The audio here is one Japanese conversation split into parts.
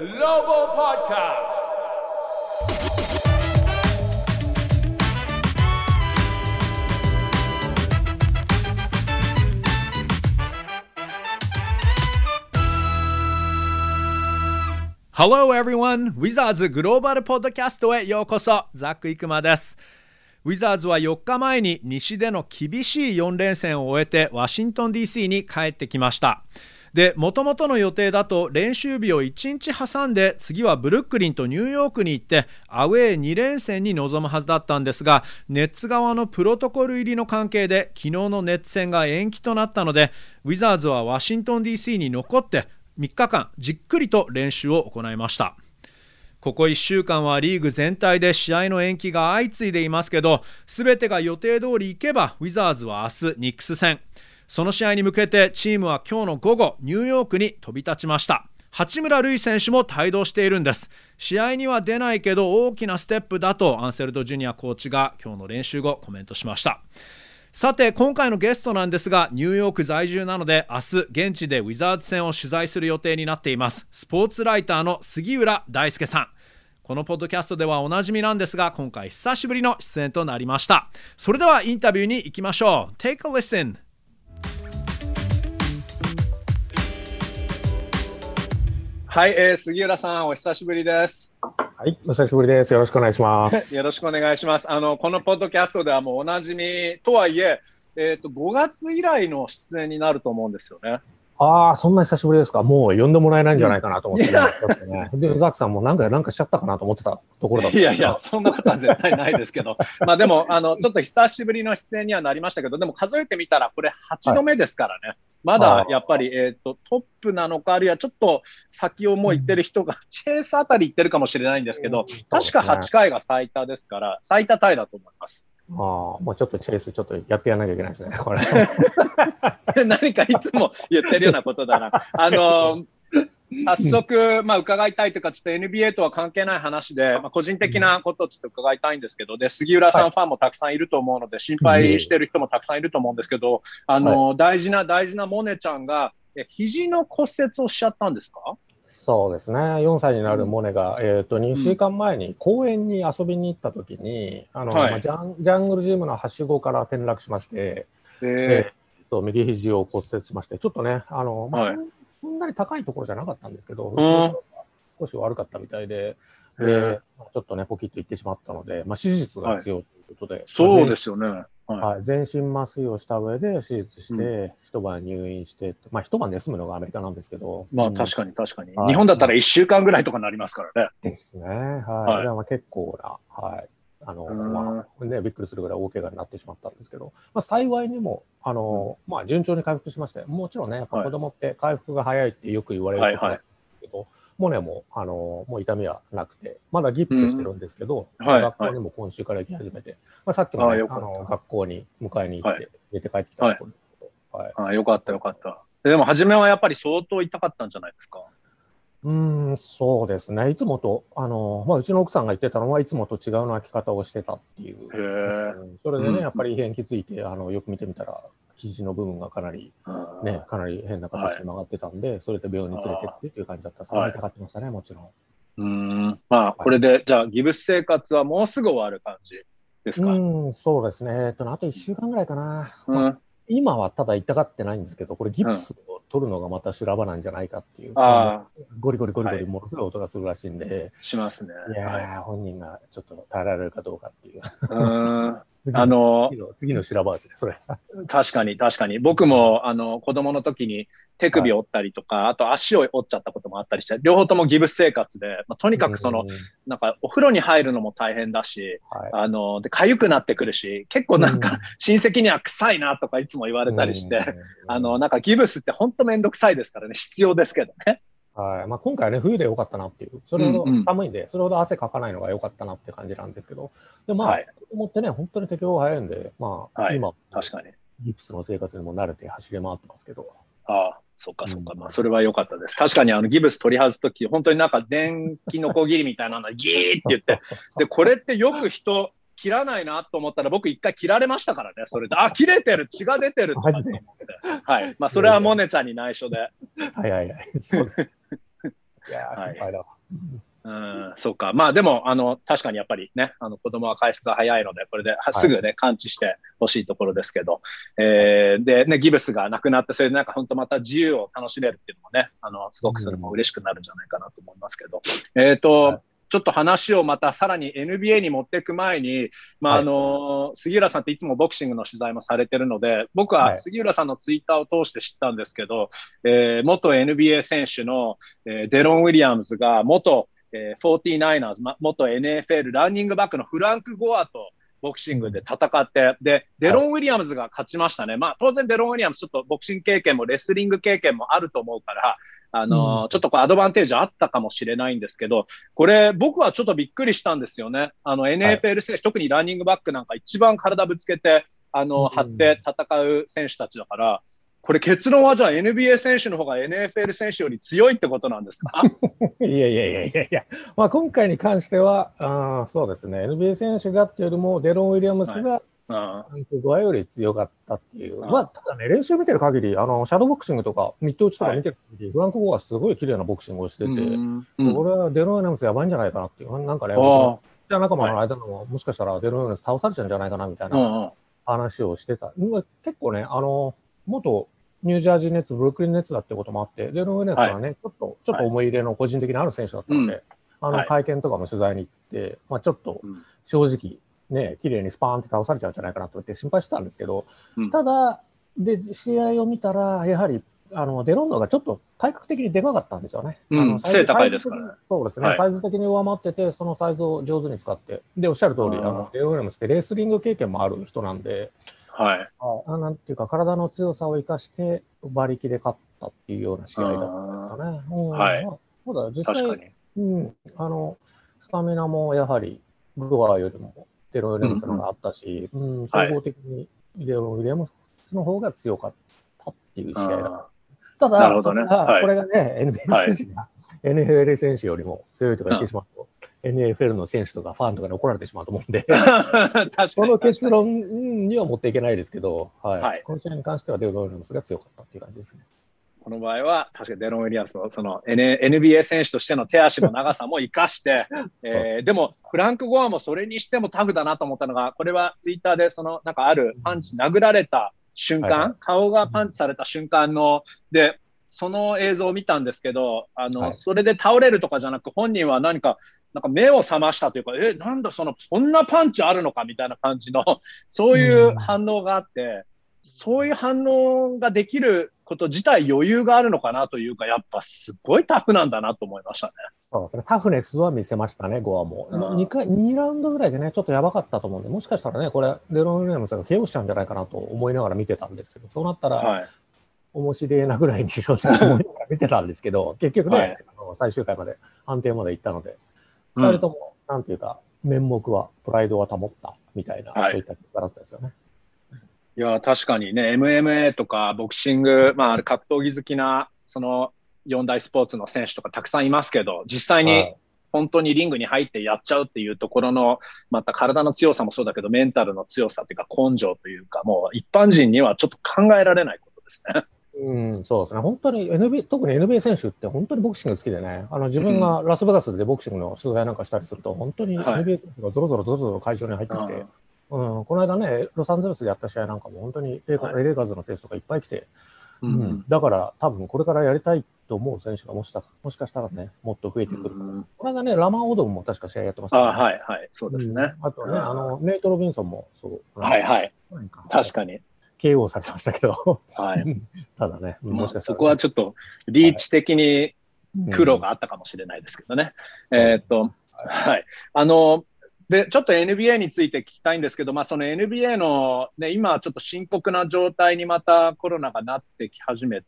Global Podcast. Hello everyone! Wizards グローバルポッドキャストへようこそザック・イクマですウィザーズは4日前に西での厳しい4連戦を終えてワシントン DC に帰ってきましたでもともとの予定だと練習日を1日挟んで次はブルックリンとニューヨークに行ってアウェー2連戦に臨むはずだったんですがネッツ側のプロトコル入りの関係で昨日のネッツ戦が延期となったのでウィザーズはワシントン DC に残って3日間じっくりと練習を行いました。ここ1週間はリーグ全体で試合の延期が相次いでいますけど全てが予定通りいけばウィザーズは明日ニックス戦。その試合に向けてチームは今日の午後ニューヨークに飛び立ちました。八村塁選手も帯同しているんです。試合には出ないけど大きなステップだとアンセルドジュニアコーチが今日の練習後コメントしました。さて今回のゲストなんですがニューヨーク在住なので明日現地でウィザーズ戦を取材する予定になっています。スポーツライターの杉浦大輔さん。このポッドキャストではおなじみなんですが今回久しぶりの出演となりました。それではインタビューに行きましょう。Take a listen. はい、えー、杉浦さん、お久しぶりです。はい、お久しぶりです。よろしくお願いします。よろしくお願いします。あの、このポッドキャストではもうおなじみとはいえ、えっ、ー、と、5月以来の出演になると思うんですよね。ああ、そんな久しぶりですか。もう呼んでもらえないんじゃないかなと思ってね。で、ザックさんもなんか、なんかしちゃったかなと思ってたところだったいやいや、そんなことは絶対ないですけど。まあでも、あの、ちょっと久しぶりの出演にはなりましたけど、でも数えてみたら、これ8度目ですからね。はいまだやっぱり、えーと、トップなのか、あるいはちょっと先をもう行ってる人が、チェイスあたり行ってるかもしれないんですけど、確か8回が最多ですから、最多タイだと思います。ああ、もうちょっとチェイスちょっとやってやらなきゃいけないですね、これ。何かいつも言ってるようなことだな。あの早速、まあ、伺いたいというか、ちょっと NBA とは関係ない話で、まあ、個人的なことをちょっと伺いたいんですけど、で杉浦さんファンもたくさんいると思うので、心配してる人もたくさんいると思うんですけど、あの、大事な大事なモネちゃんが、肘の骨折をしちゃったんですか？そうですね、4歳になるモネが、うん、えーと、2週間前に公園に遊びに行った時に、あの、はい、まあ、ジャンジャングルジムのはしごから転落しまして、えー、えー、そう右肘を骨折しまして、ちょっとね、あのまあ、はいそんなに高いところじゃなかったんですけど、少し悪かったみたいで、でちょっとね、ポキッといってしまったので、まあ、手術が必要ということで、はい、そうですよね。はい、全身麻酔をした上で手術して、うん、一晩入院して、まあ一晩で済むのがアメリカなんですけど。まあ確かに確かに。日本だったら1週間ぐらいとかなりますからね。ですね。はい。はい、まあ結構な、はい。あの、まあ、ね、びっくりするぐらい大怪我になってしまったんですけど、まあ、幸いにも、あの、うん、まあ、順調に回復しまして、もちろんね、やっぱ子供って回復が早いってよく言われることなんですけど、はいはいモネも、あの、もう痛みはなくて、まだギプスしてるんですけど、うん。はい、学校にも今週から行き始めて、まあ、さっきも、ね、あの学校に迎えに行って、出て帰ってきたところはい、はい、あよかったよかった。でも、初めはやっぱり相当痛かったんじゃないですか？うん、そうですね。いつもと、あの、まあ、うちの奥さんが言ってたのは、いつもと違う泣き方をしてたっていう。へうん、それでね、うん、やっぱり異変気づいて、あの、よく見てみたら、肘の部分がかなり、ね、かなり変な形に曲がってたんで、はい、それで病院に連れてってっていう感じだったそれ痛がってましたね、もちろん。うん、まあ、これで、じゃあ、ギブス生活はもうすぐ終わる感じですか？うん、そうですね。えっと、あと1週間ぐらいかな。うんまあ、今はただ痛がってないんですけど、これギプスを取るのがまた修羅場なんじゃないかっていう、あゴリゴリゴリゴリものすごい音がするらしいんで、しますね。いや、はい、本人がちょっと耐えられるかどうかっていう。うんあの次の修羅場ですね、それ。確かに、確かに。僕も、あの、子供の時に手首を折ったりとか、はい、あと足を折っちゃったこともあったりして、両方ともギブス生活で、まあ、とにかくその、なんか、お風呂に入るのも大変だし、はい、あの、で、痒くなってくるし、結構なんか、親戚には臭いなとかいつも言われたりして、あの、なんかギブスって本当めんどくさいですからね、必要ですけどね。はい。まあ、今回はね、冬でよかったなっていう、それほど寒いんで、うん。うん、それほど汗かかないのが良かったなって感じなんですけど、でまあ、はい、子供ってね、本当に適応が早いんで、まあ、はい、今、確かに。ギプスの生活にも慣れて走り回ってますけど。ああ、そっかそっか、うん、まあ、それは良かったです。確かにあのギブス取り外すとき、本当になんか電気のこぎりみたいなのギーって言って、で、これってよく人、切らないなと思ったら、僕一回切られましたからね、それで。あ、切れてる、血が出てるとかはい。まあ、それはモネちゃんに内緒で。はいはいはい。そうです。いや心配だわ。うん、そうか。まあでも、あの、確かにやっぱりね、あの子供は回復が早いので、これですぐね、はい、完治してほしいところですけど、えー、で、ね、ギブスがなくなって、それでなんか本当また自由を楽しめるっていうのもね、あの、すごくそれも嬉しくなるんじゃないかなと思いますけど、うん、えっ、ー、と、はいちょっと話をまたさらに NBA に持っていく前に、まあ、あの、杉浦さんっていつもボクシングの取材もされてるので、僕は杉浦さんのツイッターを通して知ったんですけど、えー、元 NBA 選手の、えー、デロン・ウィリアムズが元、えー、49ers、ま、元 NFL ランニングバックのフランク・ゴアとボクシングで戦って、で、デロン・ウィリアムズが勝ちましたね。まあ、当然デロン・ウィリアムズちょっとボクシング経験もレスリング経験もあると思うから、あの、うん、ちょっとこうアドバンテージあったかもしれないんですけど、これ僕はちょっとびっくりしたんですよね。あの NFL 選手、はい、特にランニングバックなんか一番体ぶつけて、あの、張って戦う選手たちだから、これ結論はじゃあ NBA 選手の方が NFL 選手より強いってことなんですか？いやいやいやいやいや、まあ、今回に関してはあそうですね。NBA 選手がっていうよりもデロン・ウィリアムスがランク5より強かったっていう、まあ、ただね、練習見てる限り、あの、シャドーボクシングとか、ミッド打ちとか見てる限り、はい、フランク・ゴーはすごい綺麗なボクシングをしてて、うんこれはデローナムスやばいんじゃないかなっていう、なんかね、じゃ仲間の間のも、もしかしたらデローナムス倒されちゃうんじゃないかなみたいな話をしてた。結構ね、あの、元ニュージャージーネッツ、ブルックリンネッツだってこともあって、デローネッツはね、はい、ちょっと、ちょっと思い入れの個人的なある選手だったので、はい、あの、会見とかも取材に行って、まあちょっと正直、ね、綺麗にスパーンって倒されちゃうんじゃないかなと思って心配してたんですけど、うん、ただ、で、試合を見たら、やはり、あの、デロンドがちょっと体格的にでかかったんですよね。うん、あの背高いですから、そうですね、はい、サイズ的に上回ってて、そのサイズを上手に使って、で、おっしゃる通り、あの、デロン・ウィリアムスってレースリング経験もある人なんで、はい。あなんていうか、体の強さを生かして、馬力で勝ったっていうような試合だったんですかね。うん、はい。ただ、実際、うん、あの、スタミナもやはり、グアよりもデロン・ウィリアムスのがあったし、うん、うん、総合的にデロン・ウィリアムスの方が強かったっていう試合だた。だ、ね、これがね、NBA 選手が、はい、NFL 選手よりも強いとか言ってしまうと、うん、NFL の選手とかファンとかに怒られてしまうと思うんで、その結論には持っていけないですけど、はい、はい、この試合に関してはデロン・ウィリアムスが強かったっていう感じですね。この場合は、確かにデロン・ウィリアムスのその、N、NBA 選手としての手足の長さも生かして、えー、でも、フランク・ゴアもそれにしてもタフだなと思ったのが、これはツイッターで、その、なんかあるパンチ、殴られた瞬間、はい、顔がパンチされた瞬間の、で、その映像を見たんですけど、あの、はい、それで倒れるとかじゃなく、本人は何か、なんか目を覚ましたというか、え、なんだその、そんなパンチあるのかみたいな感じの、そういう反応があって、そういう反応ができること自体余裕があるのかなというか、やっぱすごいタフなんだなと思いましたね。そうですね。タフネスは見せましたね、ゴアも。2回、2ラウンドぐらいでね、ちょっとやばかったと思うんで、もしかしたらね、これ、デロン・ウィリアムスが KO しちゃうんじゃないかなと思いながら見てたんですけど、そうなったら、はい、面白いなぐらいに正直思いながら見てたんですけど、結局ね、はい、あの最終回まで安定まで行ったので、2人とも、なんていうか、面目は、プライドは保ったみたいな、そういった結果だったですよね。いや、確かにね、MMA とかボクシング、まあ、格闘技好きな、その四大スポーツの選手とかたくさんいますけど、実際に本当にリングに入ってやっちゃうっていうところの、また体の強さもそうだけど、メンタルの強さというか根性というか、もう一般人にはちょっと考えられないことですね。うん、そうですね。本当に NBA、特に NBA 選手って本当にボクシング好きでね、あの自分がラスベガスでボクシングの取材なんかしたりすると、本当に NBA 選手がぞろぞろぞろぞろ会場に入ってきて、うん、この間ね、ロサンゼルスでやった試合なんかも本当にレイ,、はい、レイカーズの選手とかいっぱい来て、うん、うん、だから多分これからやりたいと思う選手がもしたもしかしたらね、もっと増えてくるかうん、この間ね、ラマー・オドムも確か試合やってました、ね、あはいはい、そうですね。うん、あとね、あの、ネイト・ロビンソンもそう。はいはい。確かに。KO されてましたけど、はい、ただね、もしかしたら、そこはちょっとリーチ的に苦労があったかもしれないですけどね。はい、えー、っと、はい。あの、で、ちょっと NBA について聞きたいんですけど、まあ、その NBA の、ね、今ちょっと深刻な状態にまたコロナがなってき始めて、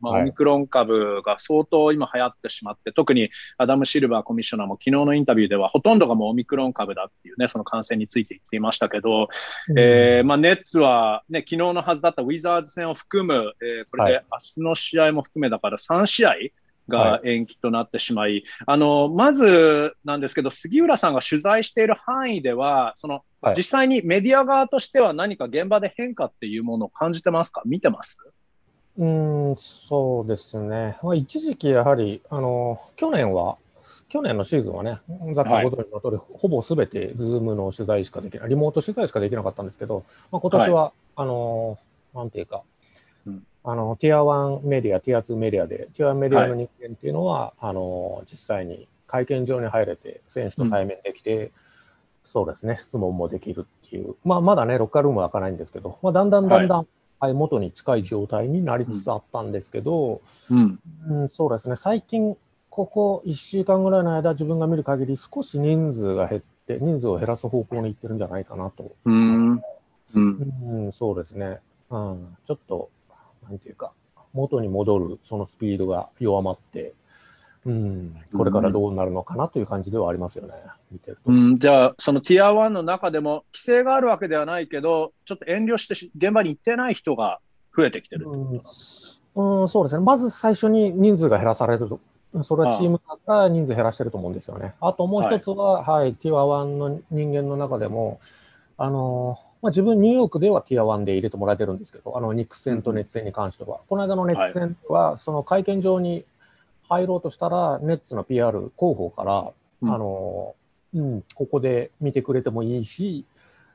まあ、オミクロン株が相当今流行ってしまって、はい、特にアダム・シルバーコミッショナーも昨日のインタビューではほとんどがもうオミクロン株だっていうね、その感染について言っていましたけど、うん、えー、まあ、ネッツはね、昨日のはずだったウィザーズ戦を含む、えー、これで明日の試合も含めだから3試合、はいが延期となってしまい、はい、あのまずなんですけど、杉浦さんが取材している範囲では、その、はい、実際にメディア側としては何か現場で変化っていうものを感じてますか、見てます？うん、そうですね。まあ、一時期やはり、あの、去年は、去年のシーズンはね、ざっくりご存知の通り、ほぼすべてズームの取材しかできない、リモート取材しかできなかったんですけど、まあ、今年は、あの、なんていうか、うんあの、 Tier 1メディア、 Tier 2メディアで、 Tier 1メディアの人間っていうのは、あの、実際に会見場に入れて、選手と対面できて、そうですね、質問もできるっていう、まあ、まだね、ロッカールームは開かないんですけど、まあ、だんだんだんだん、はい、元に近い状態になりつつあったんですけど、うん。うん、そうですね、最近、ここ1週間ぐらいの間、自分が見る限り、少し人数が減って、人数を減らす方向に行ってるんじゃないかなと。うん。うん。うん、そうですね。うん、ちょっと、なんていうか、元に戻るそのスピードが弱まって、うん、これからどうなるのかなという感じではありますよね、見てると。うん、じゃあ、そのティア1の中でも、規制があるわけではないけど、ちょっと遠慮してし現場に行ってない人が増えてきてるうん、うんそうですね。まず最初に人数が減らされると。それはチームが人数減らしてると思うんですよね。あともう一つは、はい、ティア1の人間の中でも、あの、まあ、自分ニューヨークではティア1で入れてもらえてるんですけど、あの、ニックス戦とネッツ戦に関しては。この間のネッツ戦は、その会見場に入ろうとしたら、ネッツの PR 広報から、うん。あの、うん、ここで見てくれてもいいし、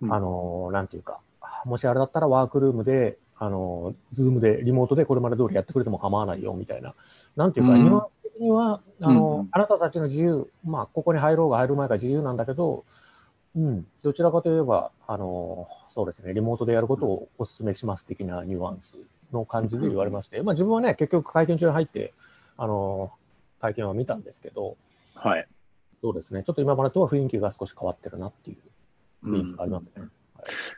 うん。あの、なんていうか、もしあれだったらワークルームで、あの、ズームで、リモートでこれまで通りやってくれても構わないよ、みたいな。なんていうか、うん。ニュアンス的には、あの、あなたたちの自由、まあ、ここに入ろうが入るまいが自由なんだけど、うん、どちらかといえば、あの、そうですね、リモートでやることをお勧めします的なニュアンスの感じで言われまして、まあ自分はね、結局会見中に入って、あの、会見は見たんですけど、はい。そうですね、ちょっと今までとは雰囲気が少し変わってるなっていう雰囲気がありますね。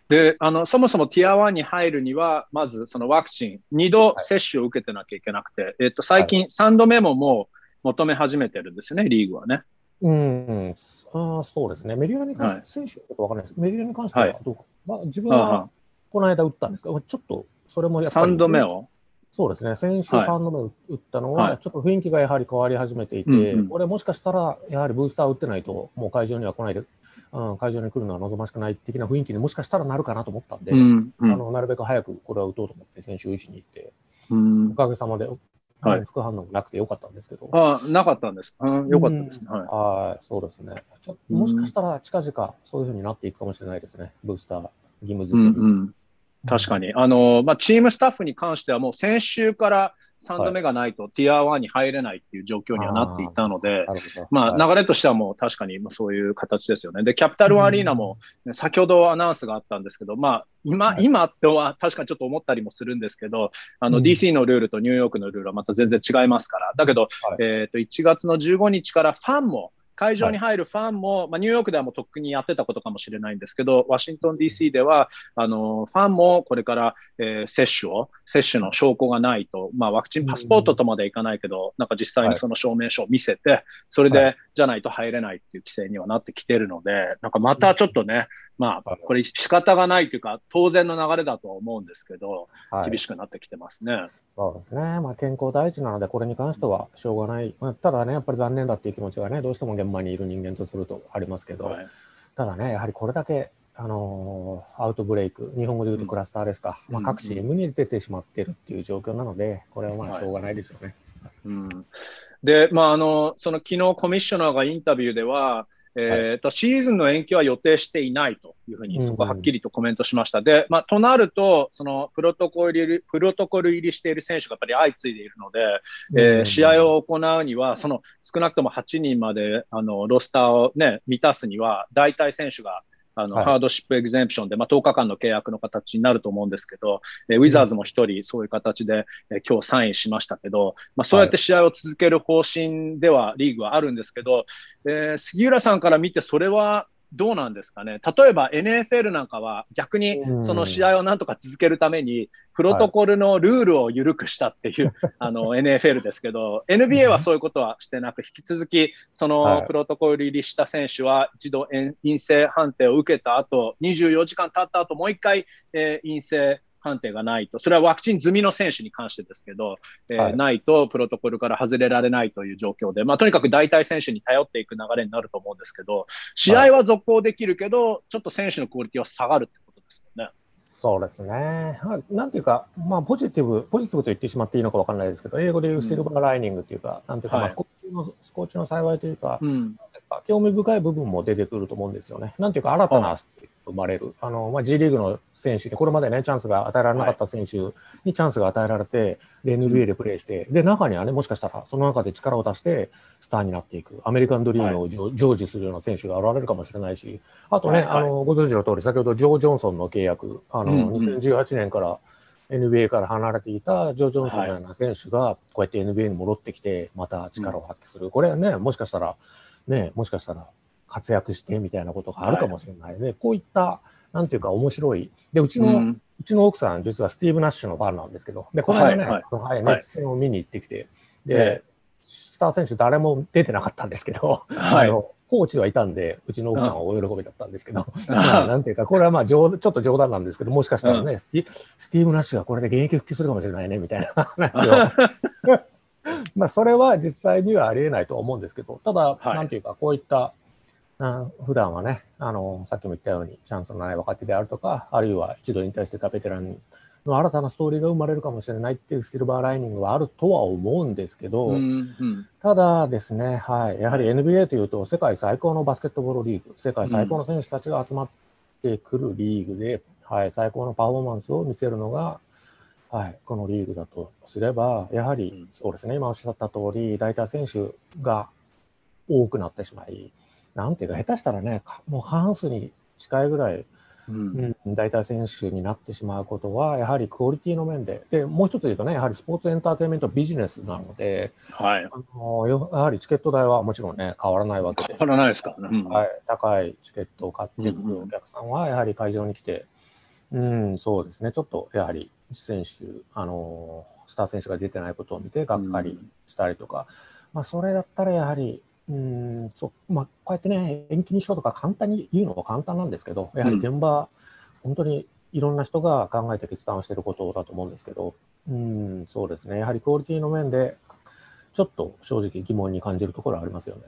であのそもそもティア1に入るには、まずそのワクチン、2度接種を受けてなきゃいけなくて、えっと最近、3度目ももう求め始めてるんですよね、リーグはね。うん、ああそうですね。メディアに関して、はい選手はちょっとわからないです。メディアに関してははいどうか。まあ、自分あはこの間打ったんですけど、ちょっとそれもやっぱり。3度目を？そうですね。先週はい3度目打ったのはは、ちょっと雰囲気がやはり変わり始めていて、うんうんこれもしかしたら、やはりブースター打ってないと、もう会場には来ないで、うん、会場に来るのは望ましくない的な雰囲気にもしかしたらなるかなと思ったんで、うんうんあのなるべく早くこれは打とうと思って、先週打ちに行って、うんおかげさまで、はいうん副反応もなくてよかったんですけど。あなかったんです。うん、よかったですね。はいはい、そうですね。もしかしたら近々そういうふうになっていくかもしれないですね。ブースター義務付うん。うん、確かに。あの、まあ、チームスタッフに関してはもう先週から3度目がないとティア1に入れないっていう状況にはなっていたので。まあ、はい流れとしてはもう確かにそういう形ですよね。で、キャピタルアリーナも、ね先ほどアナウンスがあったんですけど、まあ、今、はい今とは確かにちょっと思ったりもするんですけど、あの、うん DC のルールとニューヨークのルールはまた全然違いますから。だけど、はいえっ、と、1月の15日からファンも、会場に入るファンも、まあ、ニューヨークではもうとっくにやってたことかもしれないんですけど、ワシントン DC では、あの、ファンもこれから、えー接種を、接種の証拠がないと、まあ、ワクチンパスポートとまでいかないけど、なんか実際にその証明書を見せて、それはで、じゃないと入れないっていう規制にはなってきてるので、なんかまたちょっとね、まあ、はいこれ仕方がないというか、当然の流れだとは思うんですけど、はい。厳しくなってきてますね。そうですね。まあ、健康第一なので、これに関してはしょうがない。まあ、ただね、やっぱり残念だっていう気持ちがね、どうしても現場にいる人間とするとありますけど、はい。ただね、やはりこれだけ、あのーアウトブレイク、日本語で言うとクラスターですか、うん。まあ、各チームに出てしまっているっていう状況なので、これはまはいあしょうがないですよね。うん。で、まあ、あの、その昨日コミッショナーがインタビューでは、えーとシーズンの延期は予定していないというふうに、そこははっきりとコメントしました。で、まあ、となると、そのプロトコル入り、プロトコル入りしている選手がやっぱり相次いでいるので、えー試合を行うには、その少なくとも8人まであのロスターを、ね、満たすには、大体選手があの、はい。ハードシップエグゼンプションで、まあ、10日間の契約の形になると思うんですけど、えーウィザーズも一人そういう形で、えー今日サインしましたけど、まあ、そうやって試合を続ける方針ではリーグはあるんですけど、えー杉浦さんから見て、それはどうなんですかね。例えば NFL なんかは逆にうん。その試合をなんとか続けるために、プロトコルのルールを緩くしたっていう、あの NFL ですけど、NBA はそういうことはしてなく、引き続き、そはい。のプロトコル入りした選手は一度陰性判定を受けた後、24時間経った後、もう一回、えー陰性判定がないと、それはワクチン済みの選手に関してですけど、えーはい。ないとプロトコルから外れられないという状況で、まあ、とにかく代替選手に頼っていく流れになると思うんですけど、試合は続行できるけど、ちょっと選手のクオリティは下がるってことですよね。そうですね。なんていうか、まあ、ポジティブ、ポジティブと言ってしまっていいのか分からないですけど、英語で言うシルバーライニングっていうか、うん、なんていうか、まあ、不幸の、不幸中の幸いというか、うん、興味深い部分も出てくると思うんですよね。なんていうか、新たな生まれる？あの、まあ、G リーグの選手に、これまでね、チャンスが与えられなかった選手にチャンスが与えられて、で、NBA でプレーして、で、中にはね、もしかしたら、その中で力を出して、スターになっていく、アメリカンドリームをジョージするような選手が現れるかもしれないし、あとね、あの、ご存知の通り、先ほどジョー・ジョンソンの契約、あの、2018年から、NBA から離れていたジョー・ジョンソンのような選手が、こうやって NBA に戻ってきて、また力を発揮する。これはね、もしかしたら、ね、もしかしたら活躍してみたいなことがあるかもしれないね。こういったなんていうか面白い。で、うちの、うん、うちの奥さん、実はスティーブ・ナッシュのファンなんですけど、で、この間ね、はいはい、ネッツ戦を見に行ってきて、で、スター選手誰も出てなかったんですけど、はい、あの、コーチはいたんで、うちの奥さんは大喜びだったんですけど、まあ、なんていうか、これはまあちょっと冗談なんですけど、もしかしたらね、うん、スティーブ・ナッシュがこれで現役復帰するかもしれないね、みたいな話を。まあ、それは実際にはありえないと思うんですけど、ただ、なんていうか、こういった普段はね、あの、さっきも言ったように、チャンスのない若手であるとか、あるいは一度引退してたベテランの新たなストーリーが生まれるかもしれないっていうシルバーライニングはあるとは思うんですけど、うんうん、ただですね、はい、やはり NBA というと、世界最高のバスケットボールリーグ、世界最高の選手たちが集まってくるリーグで、うん、はい、最高のパフォーマンスを見せるのが、はい、このリーグだとすれば、やはり、そうですね、今おっしゃった通り、大体選手が多くなってしまい、なんていうか、下手したらね、もう過半数に近いぐらい、うん、大体選手になってしまうことは、やはりクオリティの面で、でもう一つ言うとね、やはりスポーツエンターテインメントビジネスなので、はい、あのやはりチケット代はもちろんね、変わらないわけで、変わらないですか、うん、はい、高いチケットを買ってくるお客さんは、やはり会場に来て、うん、そうですね、ちょっとやはり選手、あのスター選手が出てないことを見て、がっかりしたりとか、うん、まあ、それだったらやはり、うんそう。まあ、こうやってね、延期にしようとか簡単に言うのは簡単なんですけど、やはり現場、うん、本当にいろんな人が考えて決断をしていることだと思うんですけど、うん、そうですね、やはりクオリティの面で、ちょっと正直疑問に感じるところはありますよね。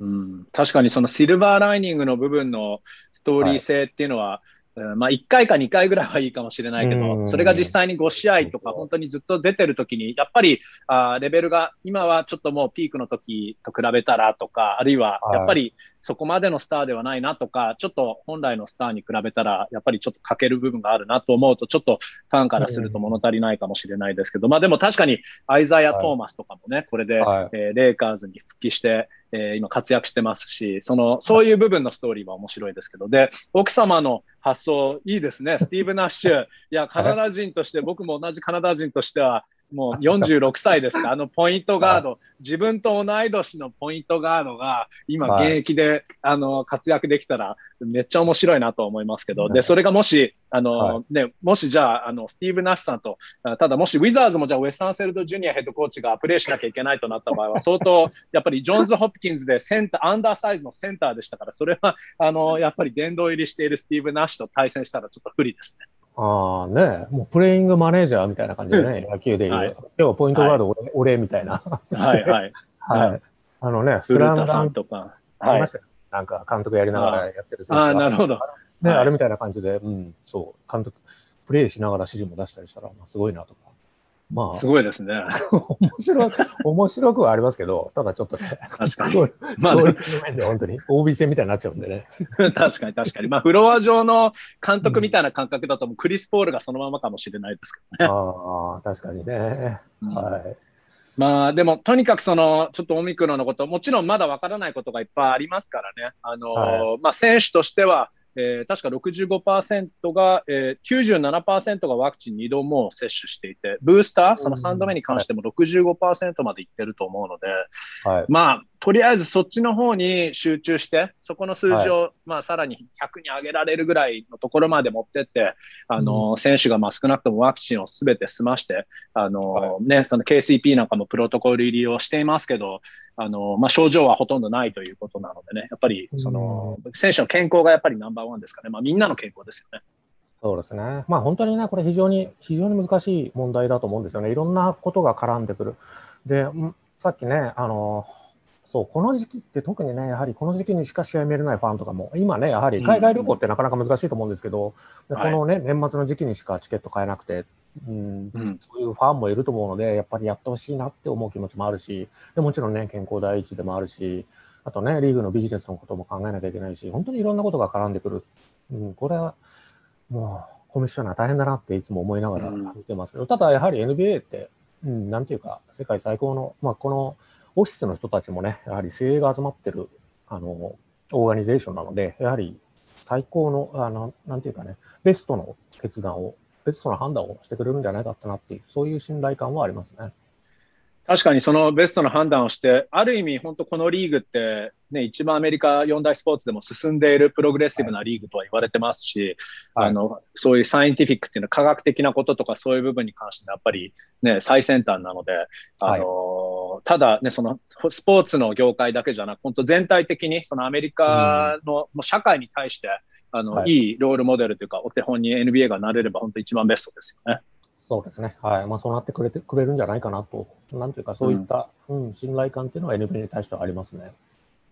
うん、確かにそのシルバーライニングの部分のストーリー性っていうのは、はいまあ、1回か2回ぐらいはいいかもしれないけど、それが実際に5試合とか、本当にずっと出てるときに、やっぱりあレベルが、今はちょっともうピークの時と比べたらとか、あるいはやっぱりそこまでのスターではないなとか、ちょっと本来のスターに比べたら、やっぱりちょっと欠ける部分があるなと思うと、ちょっとファンからすると物足りないかもしれないですけど、まあでも確かにアイザイア・トーマスとかもね、これで、えレイカーズに復帰して、えー、今活躍してますし、その、そういう部分のストーリーは面白いですけど、で、奥様の発想いいですね。スティーブ・ナッシュ。いや、カナダ人として、僕も同じカナダ人としては、もう46歳ですか、あのポイントガード、自分と同い年のポイントガードが今現役で、あの活躍できたらめっちゃ面白いなと思いますけど、で、それがもし、あの、ね、もしじゃあ、あの、スティーブ・ナッシュさんと、ただもしウィザーズもじゃあウェス・アンセルド・ジュニアヘッドコーチがプレーしなきゃいけないとなった場合は、相当、やっぱりジョンズ・ホプキンズでセンター、アンダーサイズのセンターでしたから、それは、あの、やっぱり殿堂入りしているスティーブ・ナッシュと対戦したらちょっと不利ですね。ああね、もうプレイングマネージャーみたいな感じでね、野球でいう、はい、今日はポイントガード俺,、俺みたいな。はいはい。はい。あのね、スラムダンとか。ありましたよ。なんか監督やりながらやってる選手ああ、なるほど。ね、あれみたいな感じで、うん、そう、監督、プレイしながら指示も出したりしたら、まあ、すごいなとか。まあ、すごいですね。面白く、面白くはありますけど、ただちょっとね、確かに。まあ、面で本当に、OB 戦みたいになっちゃうんでね。確かに確かに。まあ、フロア上の監督みたいな感覚だと、クリス・ポールがそのままかもしれないですけどね。ああ、確かにね。うん、はい。まあでも、とにかくその、ちょっとオミクロンのこと、もちろんまだわからないことがいっぱいありますからね。あの、はい、まあ選手としては、えー、確か65%が、えー、97%がワクチン2度も接種していて、ブースター、その3度目に関しても65%までいってると思うので、はい、まあ、とりあえずそっちの方に集中して、そこの数字を、はい、まあ、さらに100に上げられるぐらいのところまで持ってって、あの、うん、選手がまあ少なくともワクチンをすべて済まして、あの、はい、ね、その KCP なんかもプロトコル入りをしていますけど、あの、まあ、症状はほとんどないということなのでね、やっぱり、その、うん、選手の健康がやっぱりナンバーワンですかね。まあ、みんなの健康ですよね。そうですね。まあ本当にね、これ非常に、非常に難しい問題だと思うんですよね。いろんなことが絡んでくる。で、さっきね、あの、そう、この時期って特にね、やはりこの時期にしか試合見れないファンとかも、今ね、やはり海外旅行ってなかなか難しいと思うんですけど、うん、このね、年末の時期にしかチケット買えなくて、うん、うん、そういうファンもいると思うので、やっぱりやってほしいなって思う気持ちもあるし、でもちろんね、健康第一でもあるし、あとね、リーグのビジネスのことも考えなきゃいけないし、本当にいろんなことが絡んでくる。うん、これは、もう、コミッショナー大変だなっていつも思いながら見てますけど、うん、ただやはり NBA って、うん、なんていうか、世界最高の、まあ、このオフィスの人たちもね、やはり精鋭が集まってる、あの、オーガニゼーションなので、やはり最高の、あの、なんていうかね、ベストの決断を、ベストな判断をしてくれるんじゃないかなっていう、そういう信頼感はありますね。確かにそのベストの判断をして、ある意味、本当このリーグって、ね、一番アメリカ四大スポーツでも進んでいるプログレッシブなリーグとは言われてますし、はい、あのそういうサイエンティフィックっていうのは科学的なこととかそういう部分に関してやっぱり、ね、最先端なので、あの、はい、ただ、ね、そのスポーツの業界だけじゃなく、本当全体的にそのアメリカの、もう社会に対して、あの、はい、いいロールモデルというか、お手本に NBA がなれれば本当一番ベストですよね。そうですね。はい。まあ、そうなってくれてくれるんじゃないかなと。なんていうか、そういった、うん、うん、信頼感っていうのは NBA に対してはありますね。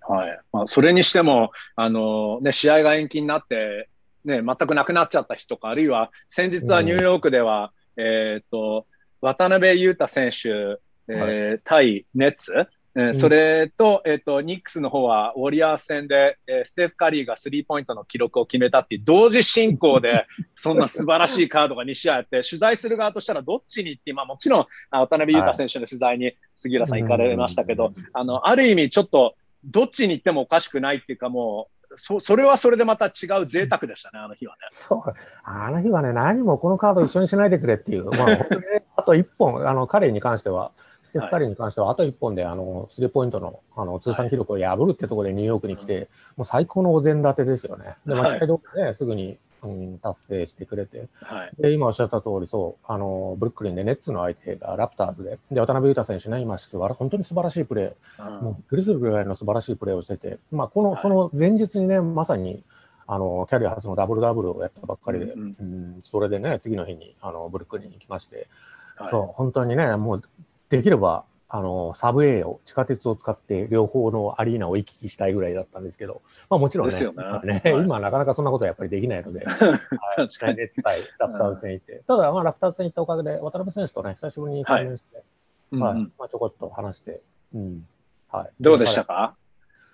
はい。まあ、それにしても、あの、ね、試合が延期になって、ね、全くなくなっちゃった日とか、あるいは、先日はニューヨークでは、うん、えっ、と、渡辺裕太選手、えー、はい、対ネッツ、えー、それと、えっ、ー、と、ニックスの方は、ウォリアーズ戦で、えー、ステフ・カリーがスリーポイントの記録を決めたっていう、同時進行で、そんな素晴らしいカードが2試合あって、取材する側としたらどっちに行って、まあもちろん、渡辺裕太選手の取材に杉浦さん行かれましたけど、あの、ある意味ちょっと、どっちに行ってもおかしくないっていうか、もう、そそれはそれでまた違う贅沢でしたね、あの日はね。そう。あの日はね、何もこのカード一緒にしないでくれっていう、まあ、本当に、あと1本、あの、彼に関しては、ステフ・カリーに関しては、あと1本で、あの、スリーポイントの、あの、通算記録を破るってところでニューヨークに来て、もう最高のお膳立てですよね。で、間違いどね、すぐに、うん、達成してくれて、はい、で今おっしゃった通り、そう、あのブルックリンでネッツの相手がラプターズで、で渡辺裕太選手ね、今、本当に素晴らしいプレー、うん、もうびっくりするぐらいの素晴らしいプレーをしてて、まあ、この、はい、その前日にね、まさにあのキャリア初のダブルダブルをやったばっかりで、うん、うん、それでね、次の日にあのブルックリンに来まして、はい、そう、本当にね、もうできればあの、サブウェイを、地下鉄を使って両方のアリーナを行き来したいぐらいだったんですけど、まあもちろんね、ね。ねはい、今なかなかそんなことはやっぱりできないので、はい、熱対ラプターズ戦行って、ただまあラプターズ戦行ったおかげで渡辺選手とね、久しぶりに対面して、はい、はい、まあちょこっと話して、うん、はい。どうでしたか？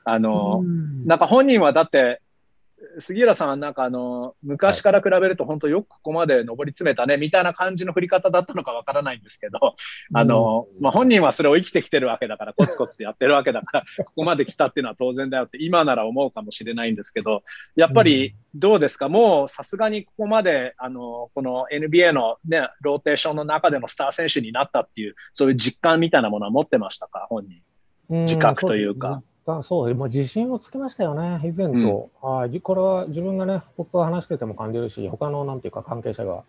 あの、なんか本人はだって、杉浦さんはなんかあの昔から比べると本当よくここまで上り詰めたねみたいな感じの振り方だったのかわからないんですけど、あの、まあ、本人はそれを生きてきてるわけだからコツコツやってるわけだからここまで来たっていうのは当然だよって今なら思うかもしれないんですけどやっぱりどうですかもうさすがにここまであのこの NBA の、ね、ローテーションの中でのスター選手になったっていうそういう実感みたいなものは持ってましたか本人自覚というか。そう、まあ、自信をつけましたよね、以前と。うん、あこれは自分がね、僕が話してても感じるし、他のなんていうか関係者が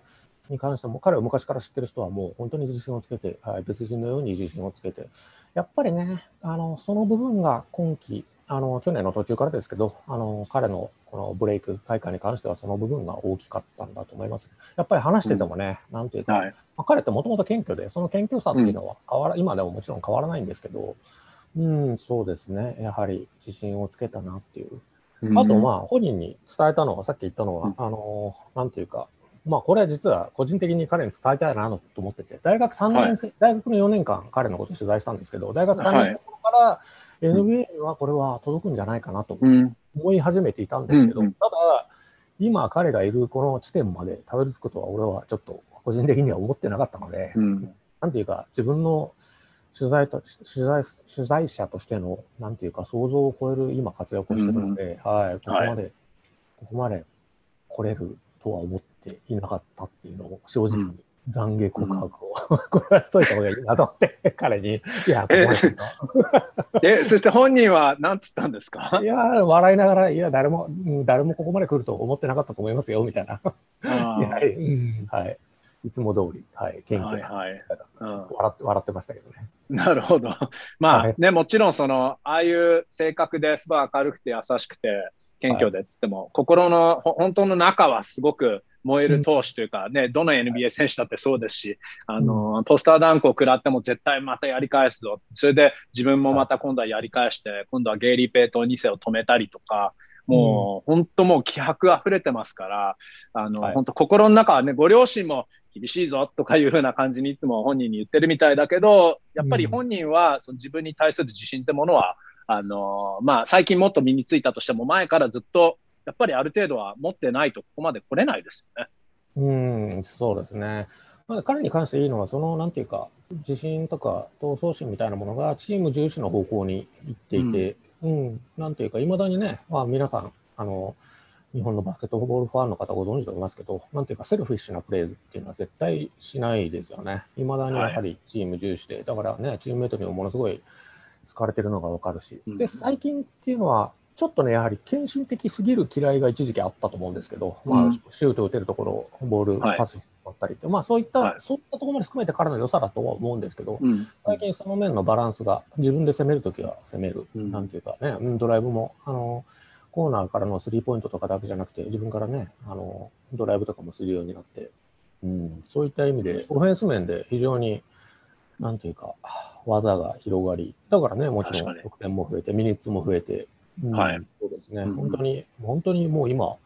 に関しても、彼を昔から知ってる人はもう本当に自信をつけて、はい、別人のように自信をつけて、やっぱりね、あのその部分が今季、あの去年の途中からですけど、あの彼のこのブレイク大会に関してはその部分が大きかったんだと思います。やっぱり話しててもね、うん、なんていうか、はい、まあ、彼ってもともと謙虚で、その謙虚さっていうのは変わら、うん、今でももちろん変わらないんですけど、うん、そうですね。やはり自信をつけたなっていう。あと、まあ、本人に伝えたのは、さっき言ったのは、うん、あの、なんていうか、まあ、これは実は個人的に彼に伝えたいなと思ってて、大学3年生、はい、大学の4年間、彼のこと取材したんですけど、大学3年生から NBA にはこれは届くんじゃないかなと思い始めていたんですけど、うん、ただ、今彼がいるこの地点までたどり着くとは、俺はちょっと個人的には思ってなかったので、うん、なんていうか、自分の取材と取材取材者としての、なんていうか、想像を超える今、活躍をしてるので、うん、はい、ここまで、はい、ここまで来れるとは思っていなかったっていうのを、正直に懺悔告白を、うん、これはしといた方がいいなと思って、彼に、いや、ここまでえ、そして本人は何つったんですか？いや、笑いながら、いや、誰も、誰もここまで来ると思ってなかったと思いますよ、みたいな。は い、うん、はい。いつも通り、はい、謙虚な、はいはい。うん、笑って笑ってましたけどね。なるほど。まあ、はい、ね、もちろんその、ああいう性格ですごい明るくて優しくて、謙虚でって言っても、はい、心の本当の中はすごく燃える投手というか、ね、どの NBA 選手だってそうですし、あの、ポスターダンクを食らっても絶対またやり返すぞ。それで自分もまた今度はやり返して、今度はゲイリー・ペイト2世を止めたりとか、もう、本当もう気迫溢れてますから、あの、本当心の中はね、ご両親も厳しいぞとかいうふうな感じにいつも本人に言ってるみたいだけど、やっぱり本人はその自分に対する自信ってものは、あの、まあ、最近もっと身についたとしても、前からずっと、やっぱりある程度は持ってないと、ここまで来れないですよね。うん、そうですね。まあ、彼に関していいのは、その、なんていうか、自信とか闘争心みたいなものがチーム重視の方向に行っていて、うん、うん、なんていうか、いまだにね、まあ、皆さん、あの、日本のバスケットボールファンの方ご存知と思いますけど、なんていうか、セルフィッシュなプレーズっていうのは絶対しないですよね。いまだにやはりチーム重視で、はい、だからね、チームメートにもものすごい使われてるのがわかるし、で、最近っていうのは、ちょっとね、やはり献身的すぎる嫌いが一時期あったと思うんですけど、うん、まあ、シュート打てるところ、ボールパスしてもったりって、はい、まあ、そういった、はい、そういったところまで含めて彼の良さだとは思うんですけど、うん、最近その面のバランスが、自分で攻めるときは攻める、うん、なんていうかね、ドライブも、あの、コーナーからのスリーポイントとかだけじゃなくて、自分からね、あの、ドライブとかもするようになって、うん、そういった意味で、オフェンス面で非常に、なんていうか、技が広がり、だからね、もちろん得点も増えて、ミニッツも増えて、はい、そうですね、うん、本当に、本当にもう今、